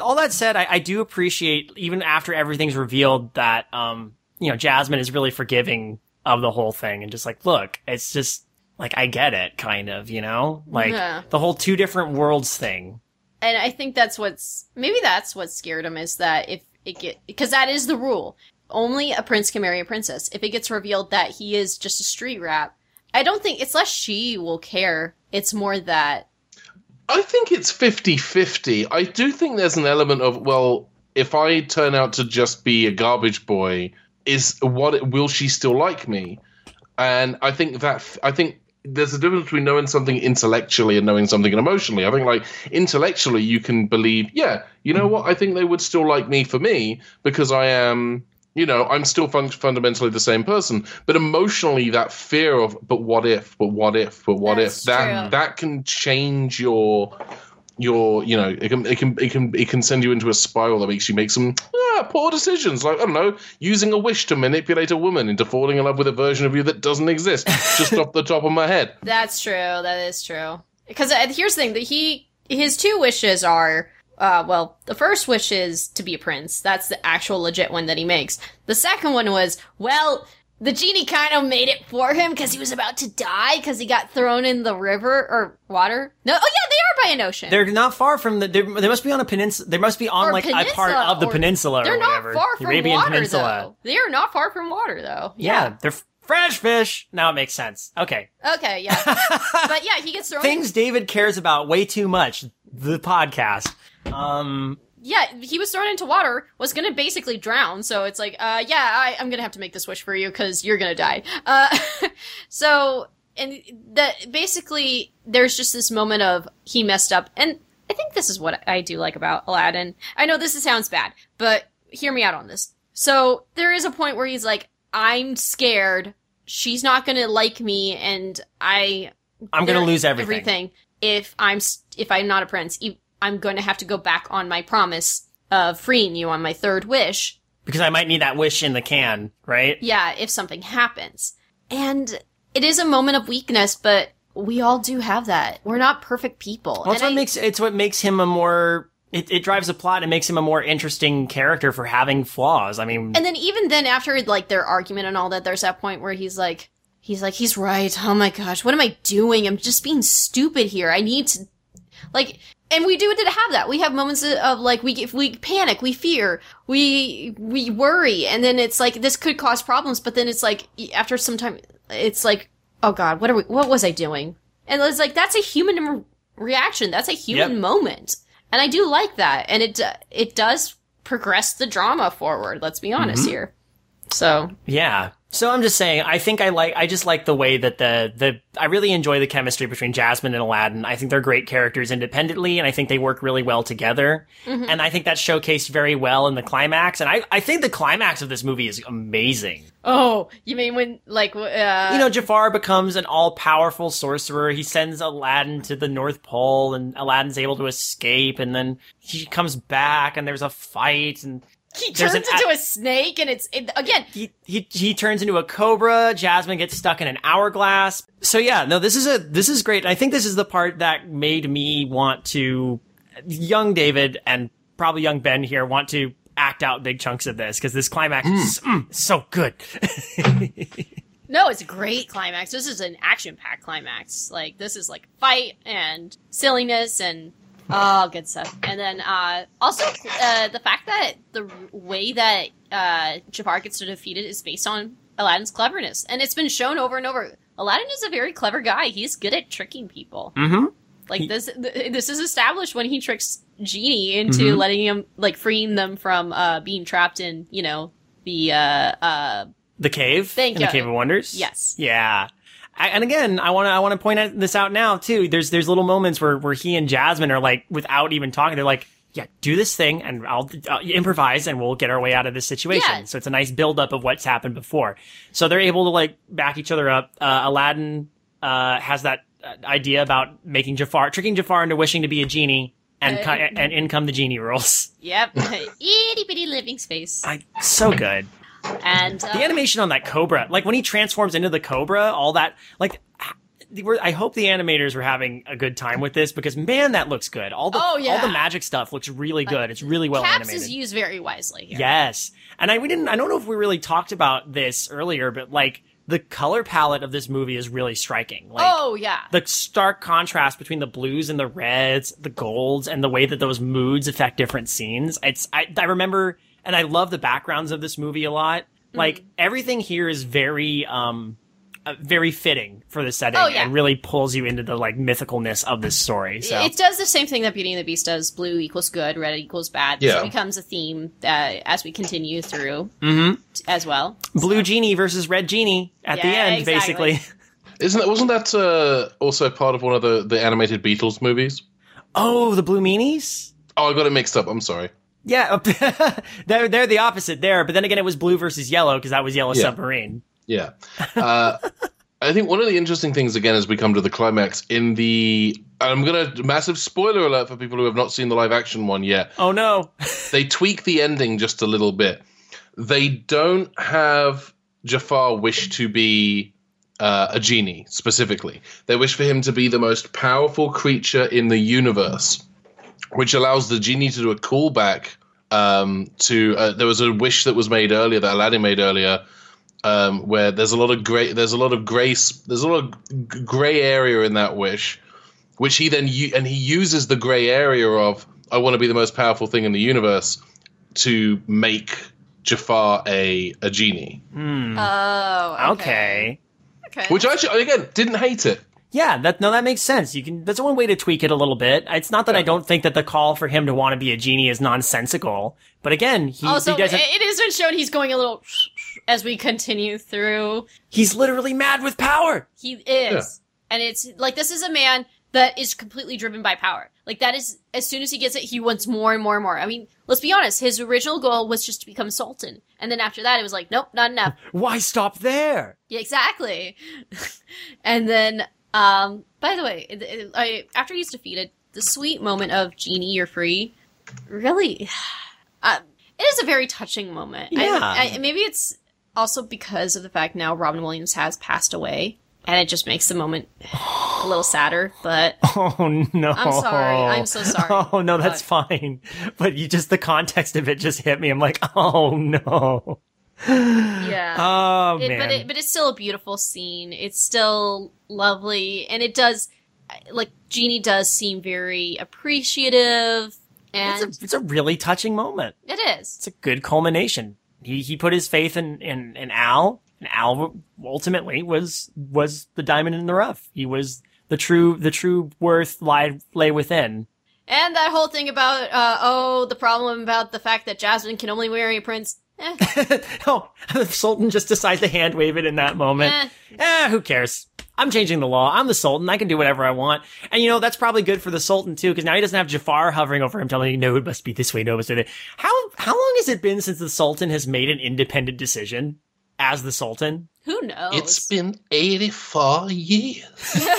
all that said, I, I do appreciate even after everything's revealed that um, you know, Jasmine is really forgiving of the whole thing and just like, look, it's just like I get it, kind of, you know, like Yeah. the whole two different worlds thing. and I think that's what's maybe that's what scared him is that if it get because that is the rule. Only a prince can marry a princess. If it gets revealed that he is just a street rat, I don't think it's less she will care. It's more that I think it's 50 50. I do think there's an element of, well, if I turn out to just be a garbage boy, is what will she still like me? And I think that, I think there's a difference between knowing something intellectually and knowing something emotionally. I think, like, intellectually, you can believe, yeah, you know what? I think they would still like me for me because I am you know, I'm still fun- fundamentally the same person, but emotionally, that fear of, but what if, but what if, but what That's if, that true. that can change your your you know it can it can it can it can send you into a spiral that makes you make some ah, poor decisions like i don't know using a wish to manipulate a woman into falling in love with a version of you that doesn't exist just off the top of my head That's true. That is true. Because uh, here's the thing: that he his two wishes are. Uh, well, the first wish is to be a prince. That's the actual legit one that he makes. The second one was, well, the genie kind of made it for him because he was about to die because he got thrown in the river or water. No, oh yeah, they are by an ocean. They're not far from the. they're- must be on a peninsula. They must be on Or like a part of the or- peninsula They're or not whatever. far from Arabian water Peninsula. though. They are not far from water though. Yeah, they're fresh fish. Now it makes sense. Okay. Okay, yeah. but yeah, he gets thrown. in- Things David cares about way too much. The podcast. Um. Yeah, he was thrown into water, was gonna basically drown. So it's like, uh, yeah, I, I'm gonna have to make this wish for you because you're gonna die. Uh, so and that basically there's just this moment of he messed up, and I think this is what I do like about Aladdin. I know this sounds bad, but hear me out on this. So there is a point where he's like, I'm scared. She's not gonna like me, and I I'm gonna lose everything. if I'm if I'm not a prince. I'm going to have to go back on my promise of freeing you on my third wish. Because I might need that wish in the can, right? Yeah, if something happens. And it is a moment of weakness, but we all do have that. We're not perfect people. Well, it's what I- makes it's what makes him a more. It, it drives the plot and makes him a more interesting character for having flaws. I mean, And then even then after like their argument and all that, there's that point where he's like he's like, he's right. Oh my gosh, what am I doing? I'm just being stupid here. I need to like and we do did have that. We have moments of, of like we if we panic, we fear, we we worry, and then it's like this could cause problems. But then it's like after some time, it's like, oh god, what are we? What was I doing? And it's like that's a human reaction. That's a human Yep. moment, and I do like that. And it it does progress the drama forward. Let's be honest mm-hmm. here. So Yeah. So I'm just saying, I think I like, I just like the way that the, the, I really enjoy the chemistry between Jasmine and Aladdin. I think they're great characters independently, and I think they work really well together. And I think that's showcased very well in the climax. And I, I think the climax of this movie is amazing. Oh, you mean when like uh You know, Jafar becomes an all powerful sorcerer. He sends Aladdin to the North Pole, and Aladdin's able to escape, and then he comes back, and there's a fight, and he turns an into a- a snake and it's it, again he, he he turns into a cobra. Jasmine gets stuck in an hourglass. So yeah, no, this is a this is great. I think this is the part that made me want to young David and probably young Ben here want to act out big chunks of this because this climax is mm, so good. no it's a great climax this is an action packed climax like this is like fight and silliness and oh good stuff and then uh also uh the fact that the way that uh jafar gets defeated is based on aladdin's cleverness and it's been shown over and over aladdin is a very clever guy he's good at tricking people mm-hmm. Like He- this, th- this is established when he tricks Genie into Mhm. letting him, like, freeing them from uh, being trapped in, you know, the uh, uh, The cave, Thank in you. the Cave of Wonders. Yes. Yeah. I- And again, I want to I want to point this out now too. There's there's little moments where where he and Jasmine are like without even talking, they're like, "Yeah, do this thing, and I'll uh, improvise, and we'll get our way out of this situation." Yeah. So it's a nice build up of what's happened before. So they're able to like back each other up. Uh, Aladdin uh, has that uh, idea about making Jafar, tricking Jafar into wishing to be a genie, and Uh, and in come the genie rules. yep, itty bitty living space, I so good. And uh, The animation on that cobra, like when he transforms into the cobra, all that, like, we're, I hope the animators were having a good time with this because man, that looks good. All the Oh, yeah. all the magic stuff looks really good. It's really well CAPS animated. is used very wisely here. Yes, and I we didn't. I don't know if we really talked about this earlier, but like the color palette of this movie is really striking. Like, oh yeah, the stark contrast between the blues and the reds, the golds, and the way that those moods affect different scenes. It's I, I remember and I love the backgrounds of this movie a lot. Like everything here is very um uh, very fitting for the setting Oh, yeah. and really pulls you into the like mythicalness of this story. So It does the same thing that Beauty and the Beast does. Blue equals good, red equals bad. Yeah. So it becomes a theme uh, as we continue through Mhm. as well. Blue Genie versus Red Genie at the end, exactly. basically. Isn't that wasn't that uh, also part of one of the the animated Beatles movies? Oh, the Blue Meanies? Oh, I got it mixed up. I'm sorry. Yeah, they're they're the opposite there. But then again, it was blue versus yellow because that was Yellow Yeah. Submarine. Yeah. Uh, I think one of the interesting things, again, as we come to the climax, in the. I'm going to. Massive spoiler alert for people who have not seen the live action one yet. Oh no! They tweak the ending just a little bit. They don't have Jafar wish to be uh, a genie, specifically. They wish for him to be the most powerful creature in the universe, which allows the genie to do a callback um, to. Uh, there was a wish that was made earlier, that Aladdin made earlier, um, where there's a lot of gray there's a lot of grace there's a lot of g- gray area in that wish which he then u- and he uses the gray area of I want to be the most powerful thing in the universe to make Jafar a a genie Oh, Okay. okay. which I actually again didn't hate it Yeah, that no, that makes sense. You can. That's one way to tweak it a little bit. It's not that I don't think that the call for him to want to be a genie is nonsensical, but again, he, also, he doesn't. it is been shown he's going a little as we continue through. he's literally mad with power. He is. And it's like this is a man that is completely driven by power. Like that is as soon as he gets it, he wants more and more and more. I mean, let's be honest, his original goal was just to become Sultan. And then after that it was like, nope, not enough. Why stop there? yeah, exactly. and then um by the way, it, it, I after he's defeated, the sweet moment of Genie, you're free, really uh, it is a very touching moment. Yeah. I, maybe it's also because of the fact now Robin Williams has passed away, and it just makes the moment a little sadder. But Oh no! I'm sorry. I'm so sorry. Oh no, that's fine. But you just the context of it just hit me. I'm like, oh no. yeah, Oh it, man. but it, but it's still a beautiful scene. It's still lovely, and it does like Genie does seem very appreciative, and it's, a, it's a really touching moment. it is. It's a good culmination. He he put his faith in in, in Al, and Al ultimately was was the diamond in the rough. He was the true the true worth lie lay within. And that whole thing about uh, oh, the problem about the fact that Jasmine can only marry a prince. Eh, oh, the Sultan just decides to hand wave it in that moment. Eh. Eh, who cares? I'm changing the law. I'm the Sultan. I can do whatever I want. And you know, that's probably good for the Sultan too, because now he doesn't have Jafar hovering over him telling him, no, it must be this way, no, it must be that. How, how long has it been since the Sultan has made an independent decision as the Sultan? who knows? it's been 84 years um,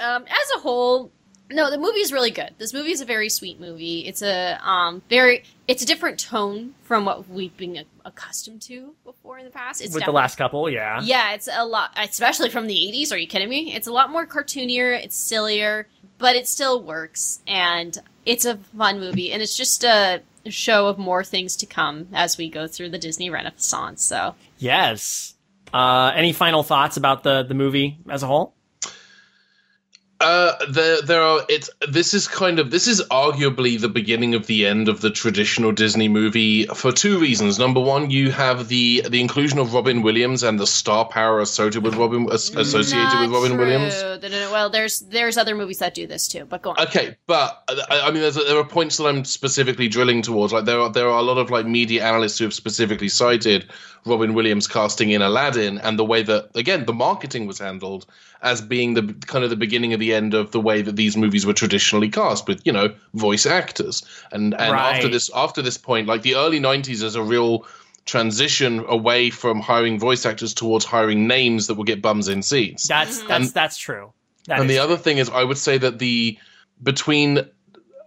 as a whole, no, the movie is really good. This movie is a very sweet movie. It's a um, very, it's a different tone from what we've been accustomed to before in the past. It's With the last couple, yeah. yeah, it's a lot, especially from the '80s. Are you kidding me? It's a lot more cartoonier. It's sillier, but it still works, and it's a fun movie. And it's just a show of more things to come as we go through the Disney Renaissance. So, Yes. Uh, any final thoughts about the, the movie as a whole? Uh, there, there are. It's this is kind of this is arguably the beginning of the end of the traditional Disney movie for two reasons. Number one, you have the the inclusion of Robin Williams and the star power associated with Robin associated Not with Robin true. Williams. No, no, no. Well, there's there's other movies that do this too, but go on. Okay, but I, I mean, there's, there are points that I'm specifically drilling towards. Like there are there are a lot of like media analysts who have specifically cited Robin Williams casting in Aladdin and the way that again the marketing was handled as being the kind of the beginning of the end of the way that these movies were traditionally cast with you know voice actors. And and after this after this point, like the early '90s, is a real transition away from hiring voice actors towards hiring names that will get bums in seats. That's, mm-hmm. that's, that's true. That and the other thing is, I would say that the between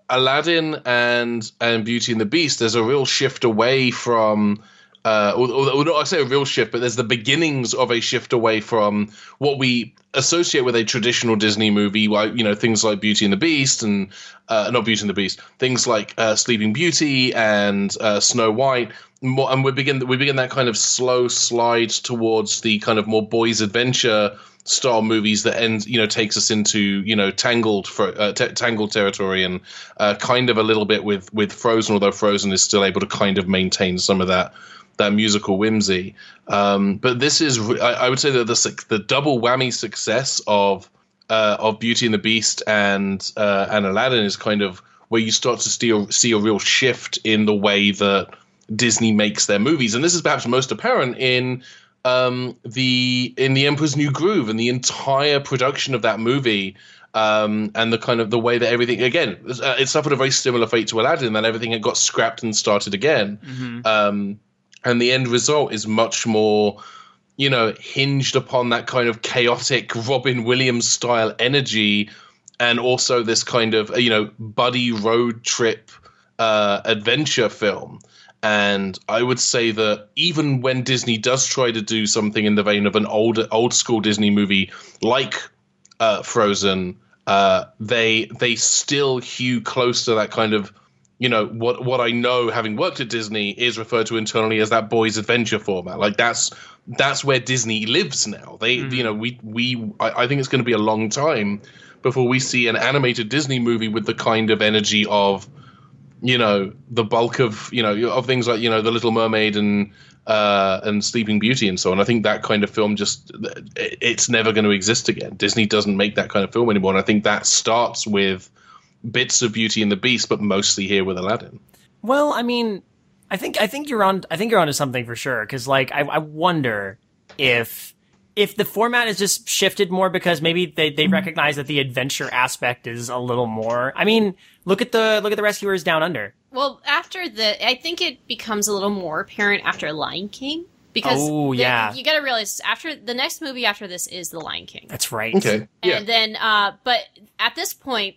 Aladdin and and Beauty and the Beast, there's a real shift away from. Uh, or, not, I say a real shift, but there's the beginnings of a shift away from what we associate with a traditional Disney movie, like you know things like Beauty and the Beast and uh, not Beauty and the Beast, things like uh, Sleeping Beauty and uh, Snow White. And we begin we begin that kind of slow slide towards the kind of more boys' adventure style movies that ends you know takes us into you know tangled for uh, t- tangled territory and uh, kind of a little bit with with Frozen, although Frozen is still able to kind of maintain some of that that musical whimsy. Um, but this is, I, I, would say that the the double whammy success of uh, of Beauty and the Beast and uh, and Aladdin is kind of where you start to see a, see a real shift in the way that Disney makes their movies, and this is perhaps most apparent in um, the in the Emperor's New Groove and the entire production of that movie. Um, and the kind of the way that everything again uh, it suffered a very similar fate to Aladdin that everything had got scrapped and started again. Mm-hmm. Um, and the end result is much more you know hinged upon that kind of chaotic robin williams style energy and also this kind of you know buddy road trip uh, adventure film. And i would say that even when disney does try to do something in the vein of an old old school disney movie like uh, frozen uh, they they still hew close to that kind of you know what what I know having worked at Disney is referred to internally as that boys adventure format like that's that's where Disney lives now they mm-hmm. you know we we I, I think it's going to be a long time before we see an animated Disney movie with the kind of energy of you know the bulk of you know of things like you know the Little Mermaid and uh, and Sleeping Beauty and so on. I think that kind of film just it's never going to exist again. Disney doesn't make that kind of film anymore, and I think that starts with bits of Beauty and the Beast, but mostly here with Aladdin. Well, I mean, I think I think you're on. I think you're onto something for sure. Because like, I, I wonder if if the format is just shifted more because maybe they, they recognize that the adventure aspect is a little more. I mean, look at the look at the Rescuers Down Under. Well, after the, I think it becomes a little more apparent after Lion King because oh the, yeah, you got to realize after the next movie after this is the Lion King. That's right. Okay, and yeah. then uh, but at this point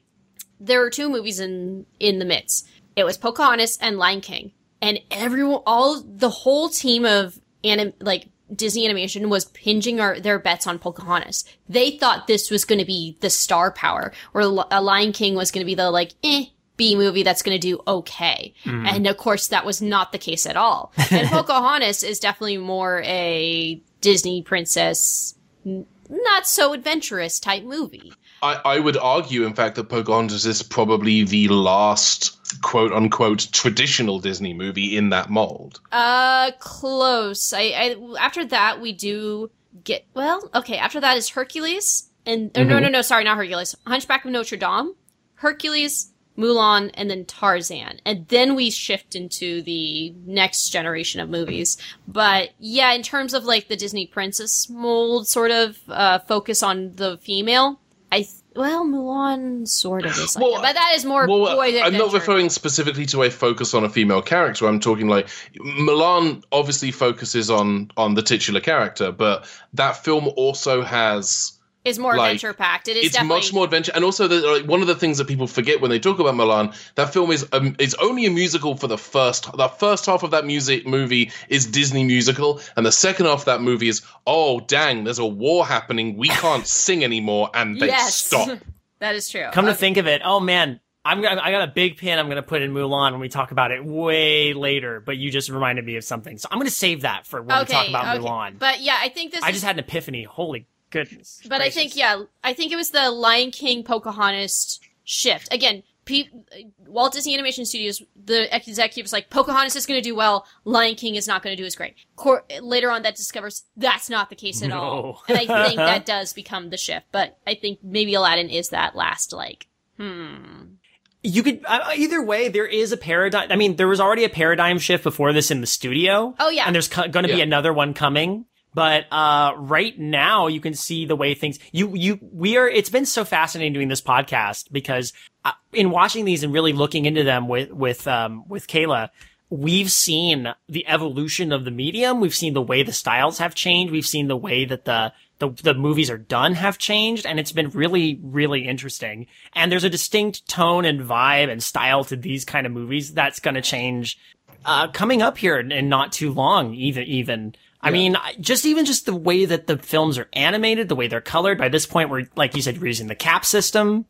there were two movies in in the midst. It was Pocahontas and Lion King, and everyone, all the whole team of anim, like Disney Animation was pinging our, their bets on Pocahontas. They thought this was going to be the star power, or a Lion King was going to be the like eh B movie that's going to do okay. Mm. And of course, that was not the case at all. And Pocahontas is definitely more a Disney princess, not so adventurous type movie. I, I would argue, in fact, that Pocahontas is probably the last quote unquote traditional Disney movie in that mold. Uh, close. I, I after that we do get well. Okay, after that is Hercules and mm-hmm. no no no sorry not Hercules. Hunchback of Notre Dame, Hercules, Mulan, and then Tarzan, and then we shift into the next generation of movies. But yeah, in terms of like the Disney princess mold, sort of uh, focus on the female I well, Mulan sort of is like well, that, but that is more well, boy I'm not referring specifically to a focus on a female character. I'm talking like Mulan obviously focuses on on the titular character, but that film also has is more like, adventure packed. It is. It's definitely... much more adventure, and also the, like, one of the things that people forget when they talk about Mulan, that film is um, is only a musical for the first. The first half of that music movie is Disney musical, and the second half of that movie is oh dang, there's a war happening. We can't sing anymore, and they yes. stop. that is true. Come okay. to think of it, oh man, I'm gonna, I got a big pin I'm going to put in Mulan when we talk about it way later, but you just reminded me of something. So I'm going to save that for when okay, we talk about okay. Mulan. But yeah, I think this I is... just had an epiphany. Holy goodness. But gracious. I think yeah, I think it was the Lion King Pocahontas shift. Again, Pe- Walt Disney Animation Studios, the executive was like, Pocahontas is going to do well, Lion King is not going to do as great. Cor- later on, that discovers that's not the case at no. all, and I think that does become the shift. But I think maybe Aladdin is that last like, hmm. You could uh, either way. There is a paradigm. I mean, there was already a paradigm shift before this in the studio. Oh yeah, and there's co- going to yeah. be another one coming. But uh, right now, you can see the way things you you we are. It's been so fascinating doing this podcast because uh, in watching these and really looking into them with with um, with Kayla, we've seen the evolution of the medium. We've seen the way the styles have changed. We've seen the way that the the, the movies are done have changed and it's been really, really interesting. And there's a distinct tone and vibe and style to these kind of movies that's going to change, uh, coming up here in not too long, even, even. I mean, just even just the way that the films are animated, the way they're colored. By this point, we're like you said, we're using the CAPS system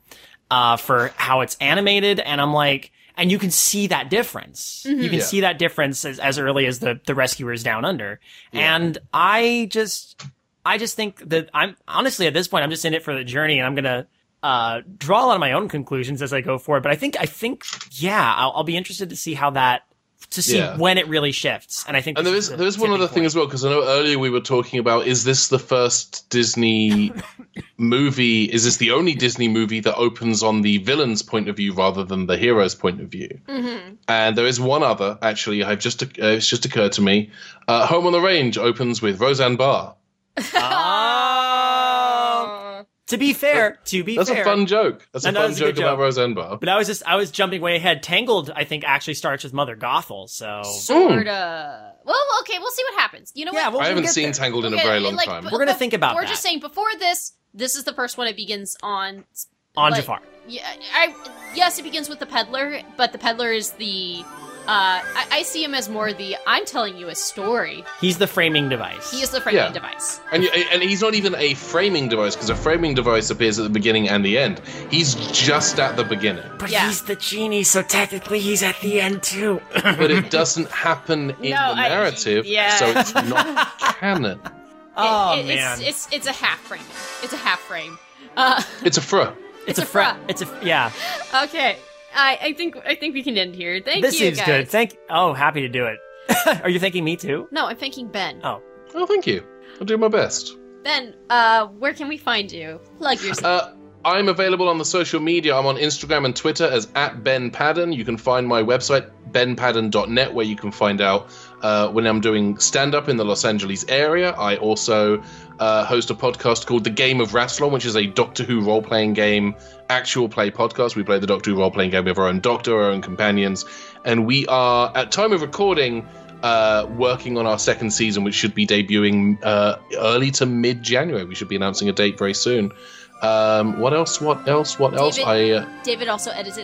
uh, for how it's animated, and I'm like, and you can see that difference. You can Yeah. see that difference as, as early as the the rescuers down under, and I just, I just think that I'm honestly at this point, I'm just in it for the journey, and I'm gonna. Uh, draw a lot of my own conclusions as I go forward, but I think, I think, yeah, I'll, I'll be interested to see how that, to see Yeah. when it really shifts. And I think, And there is the there is one tipping other thing as well because I know earlier we were talking about is this the first Disney movie? Is this the only Disney movie that opens on the villain's point of view rather than the hero's point of view? Mm-hmm. And there is one other actually. I've just uh, it's just occurred to me. Uh, Home on the Range opens with Roseanne Barr. Um, to be fair, to be fair. That's fair, a fun joke. That's a No, no, fun it's a joke about joke. Roseanne Barr. But I was just I was jumping way ahead. Tangled, I think, actually starts with Mother Gothel. So Sorta. Hmm. Well, okay, we'll see what happens. You know yeah, what? we'll, I haven't seen there. Tangled in a very long like, time. but- We're gonna but think about We're that. just saying before this. This is the first one. It begins on on like- Jafar. Yeah, I yes, it begins with the peddler, but the peddler is the. Uh, I, I see him as more the I'm telling you a story. He's the framing device. He is the framing Yeah. device. And, and he's not even a framing device because a framing device appears at the beginning and the end. He's just at the beginning. but Yeah. he's the genie, so technically he's at the end too. but it doesn't happen in No, the I- narrative, yeah. so it's not canon. oh It- it- man, it's, it's it's a half frame. It's a half frame. Uh, It's a fr. it's, a a fra- fra. It's a yeah. okay, I I think I think we can end here. Thank this you, This seems guys. good. Thank. Oh, happy to do it. Are you thanking me too? no, I'm thanking Ben. Oh, Oh, thank you. I'll do my best. Ben, uh, where can we find you? Plug yourself. Uh, I'm available on the social media. I'm on Instagram and Twitter as at Ben Padden. You can find my website, benpadden.net, where you can find out uh, when I'm doing stand up in the Los Angeles area. I also uh, host a podcast called The Game of Rassilon, which is a Doctor Who role playing game, actual play podcast. We play the Doctor Who role playing game with our own doctor, our own companions. And we are, at time of recording, uh, working on our second season, which should be debuting uh, early to mid January. We should be announcing a date very soon. Um, what else? What else? What else? David- I uh, David also edits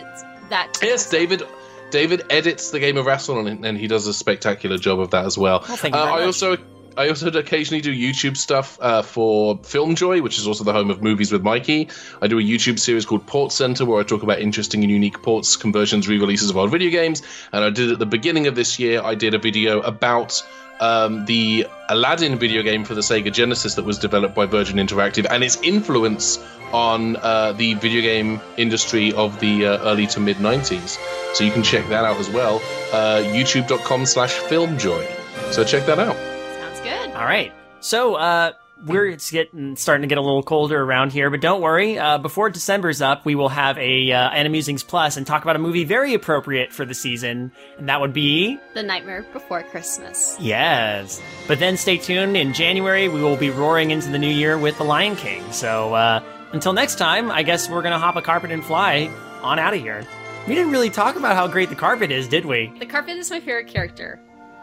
that. yes, David. David edits the game of Rassilon, and, and he does a spectacular job of that as well. Well, Uh, I much. also. I also occasionally do YouTube stuff uh, for FilmJoy, which is also the home of Movies with Mikey. I do a YouTube series called Port Center, where I talk about interesting and unique ports, conversions, re-releases of old video games. And I did at the beginning of this year, I did a video about um, the Aladdin video game for the Sega Genesis that was developed by Virgin Interactive and its influence on uh, the video game industry of the uh, early to mid 90s. So you can check that out as well. Uh, YouTube.com slash FilmJoy. So check that out. Sounds good. All right. So, uh, we're it's getting starting to get a little colder around here, but don't worry. Uh, before December's up, we will have a uh, Animusings Plus and talk about a movie very appropriate for the season, and that would be The Nightmare Before Christmas. yes. But then stay tuned. In January, we will be roaring into the new year with The Lion King. So uh, until next time, I guess we're gonna hop a carpet and fly on out of here. We didn't really talk about how great the carpet is, did we? The carpet is my favorite character,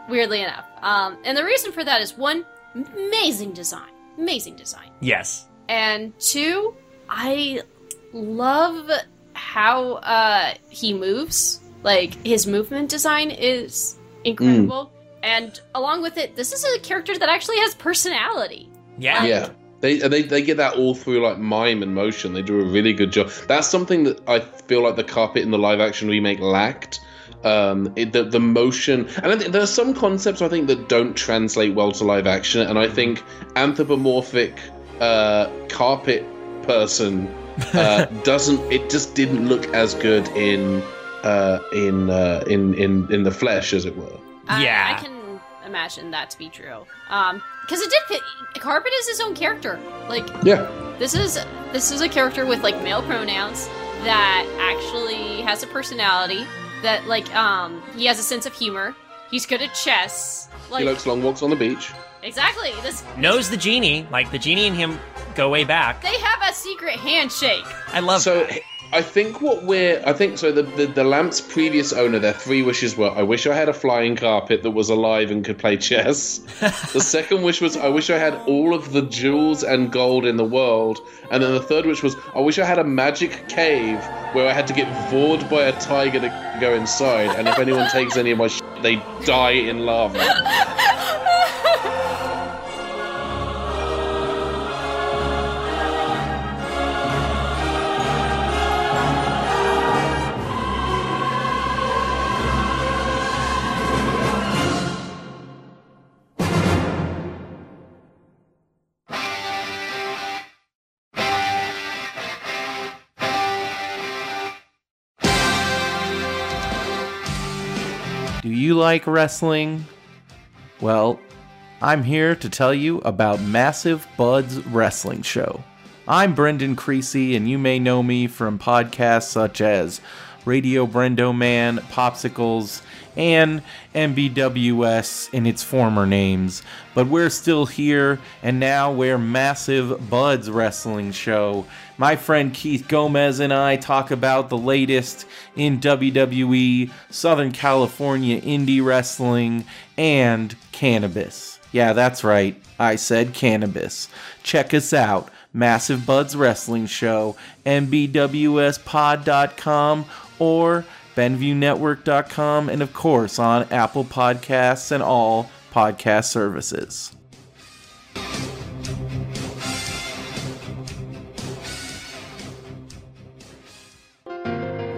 weirdly enough. Um, and the reason for that is one, amazing design, amazing design, Yes. and two, I love how uh, he moves. Like his movement design is incredible, and along with it, this is a character that actually has personality. Yeah. Yeah. They, they they get that all through like mime and motion. They do a really good job. That's something that I feel like the carpet in the live action remake lacked. Um, it, the the motion, and I think there are some concepts I think that don't translate well to live action. And I think anthropomorphic uh, carpet person uh, doesn't. It just didn't look as good in uh, in uh, in in in the flesh, as it were. I, Yeah. I can imagine that to be true. Um, because it did fit. Carpet is his own character. Like Yeah. this is this is a character with like male pronouns that actually has a personality that like um he has a sense of humor he's good at chess like He likes long walks on the beach. exactly this Knows the genie. Like the genie and him go way back. they have a secret handshake I love So that. I think what we're I think so the, the the lamp's previous owner their three wishes were I wish I had a flying carpet that was alive and could play chess. the second wish was I wish I had all of the jewels and gold in the world. And then the third wish was I wish I had a magic cave where I had to get bored by a tiger to go inside and if anyone takes any of my shit they die in lava. like wrestling? Well, I'm here to tell you about Massive Buds Wrestling Show. I'm Brendan Creasy, and you may know me from podcasts such as Radio Brendo Man, Popsicles, and MBWS in its former names. But we're still here, and now we're Massive Buds Wrestling Show. My friend Keith Gomez and I talk about the latest in WWE, Southern California indie wrestling, and cannabis. Yeah, that's right. I said cannabis. Check us out. Massive Buds Wrestling Show, MBWSPod.com, or BenviewNetwork.com, and of course on Apple Podcasts and all podcast services.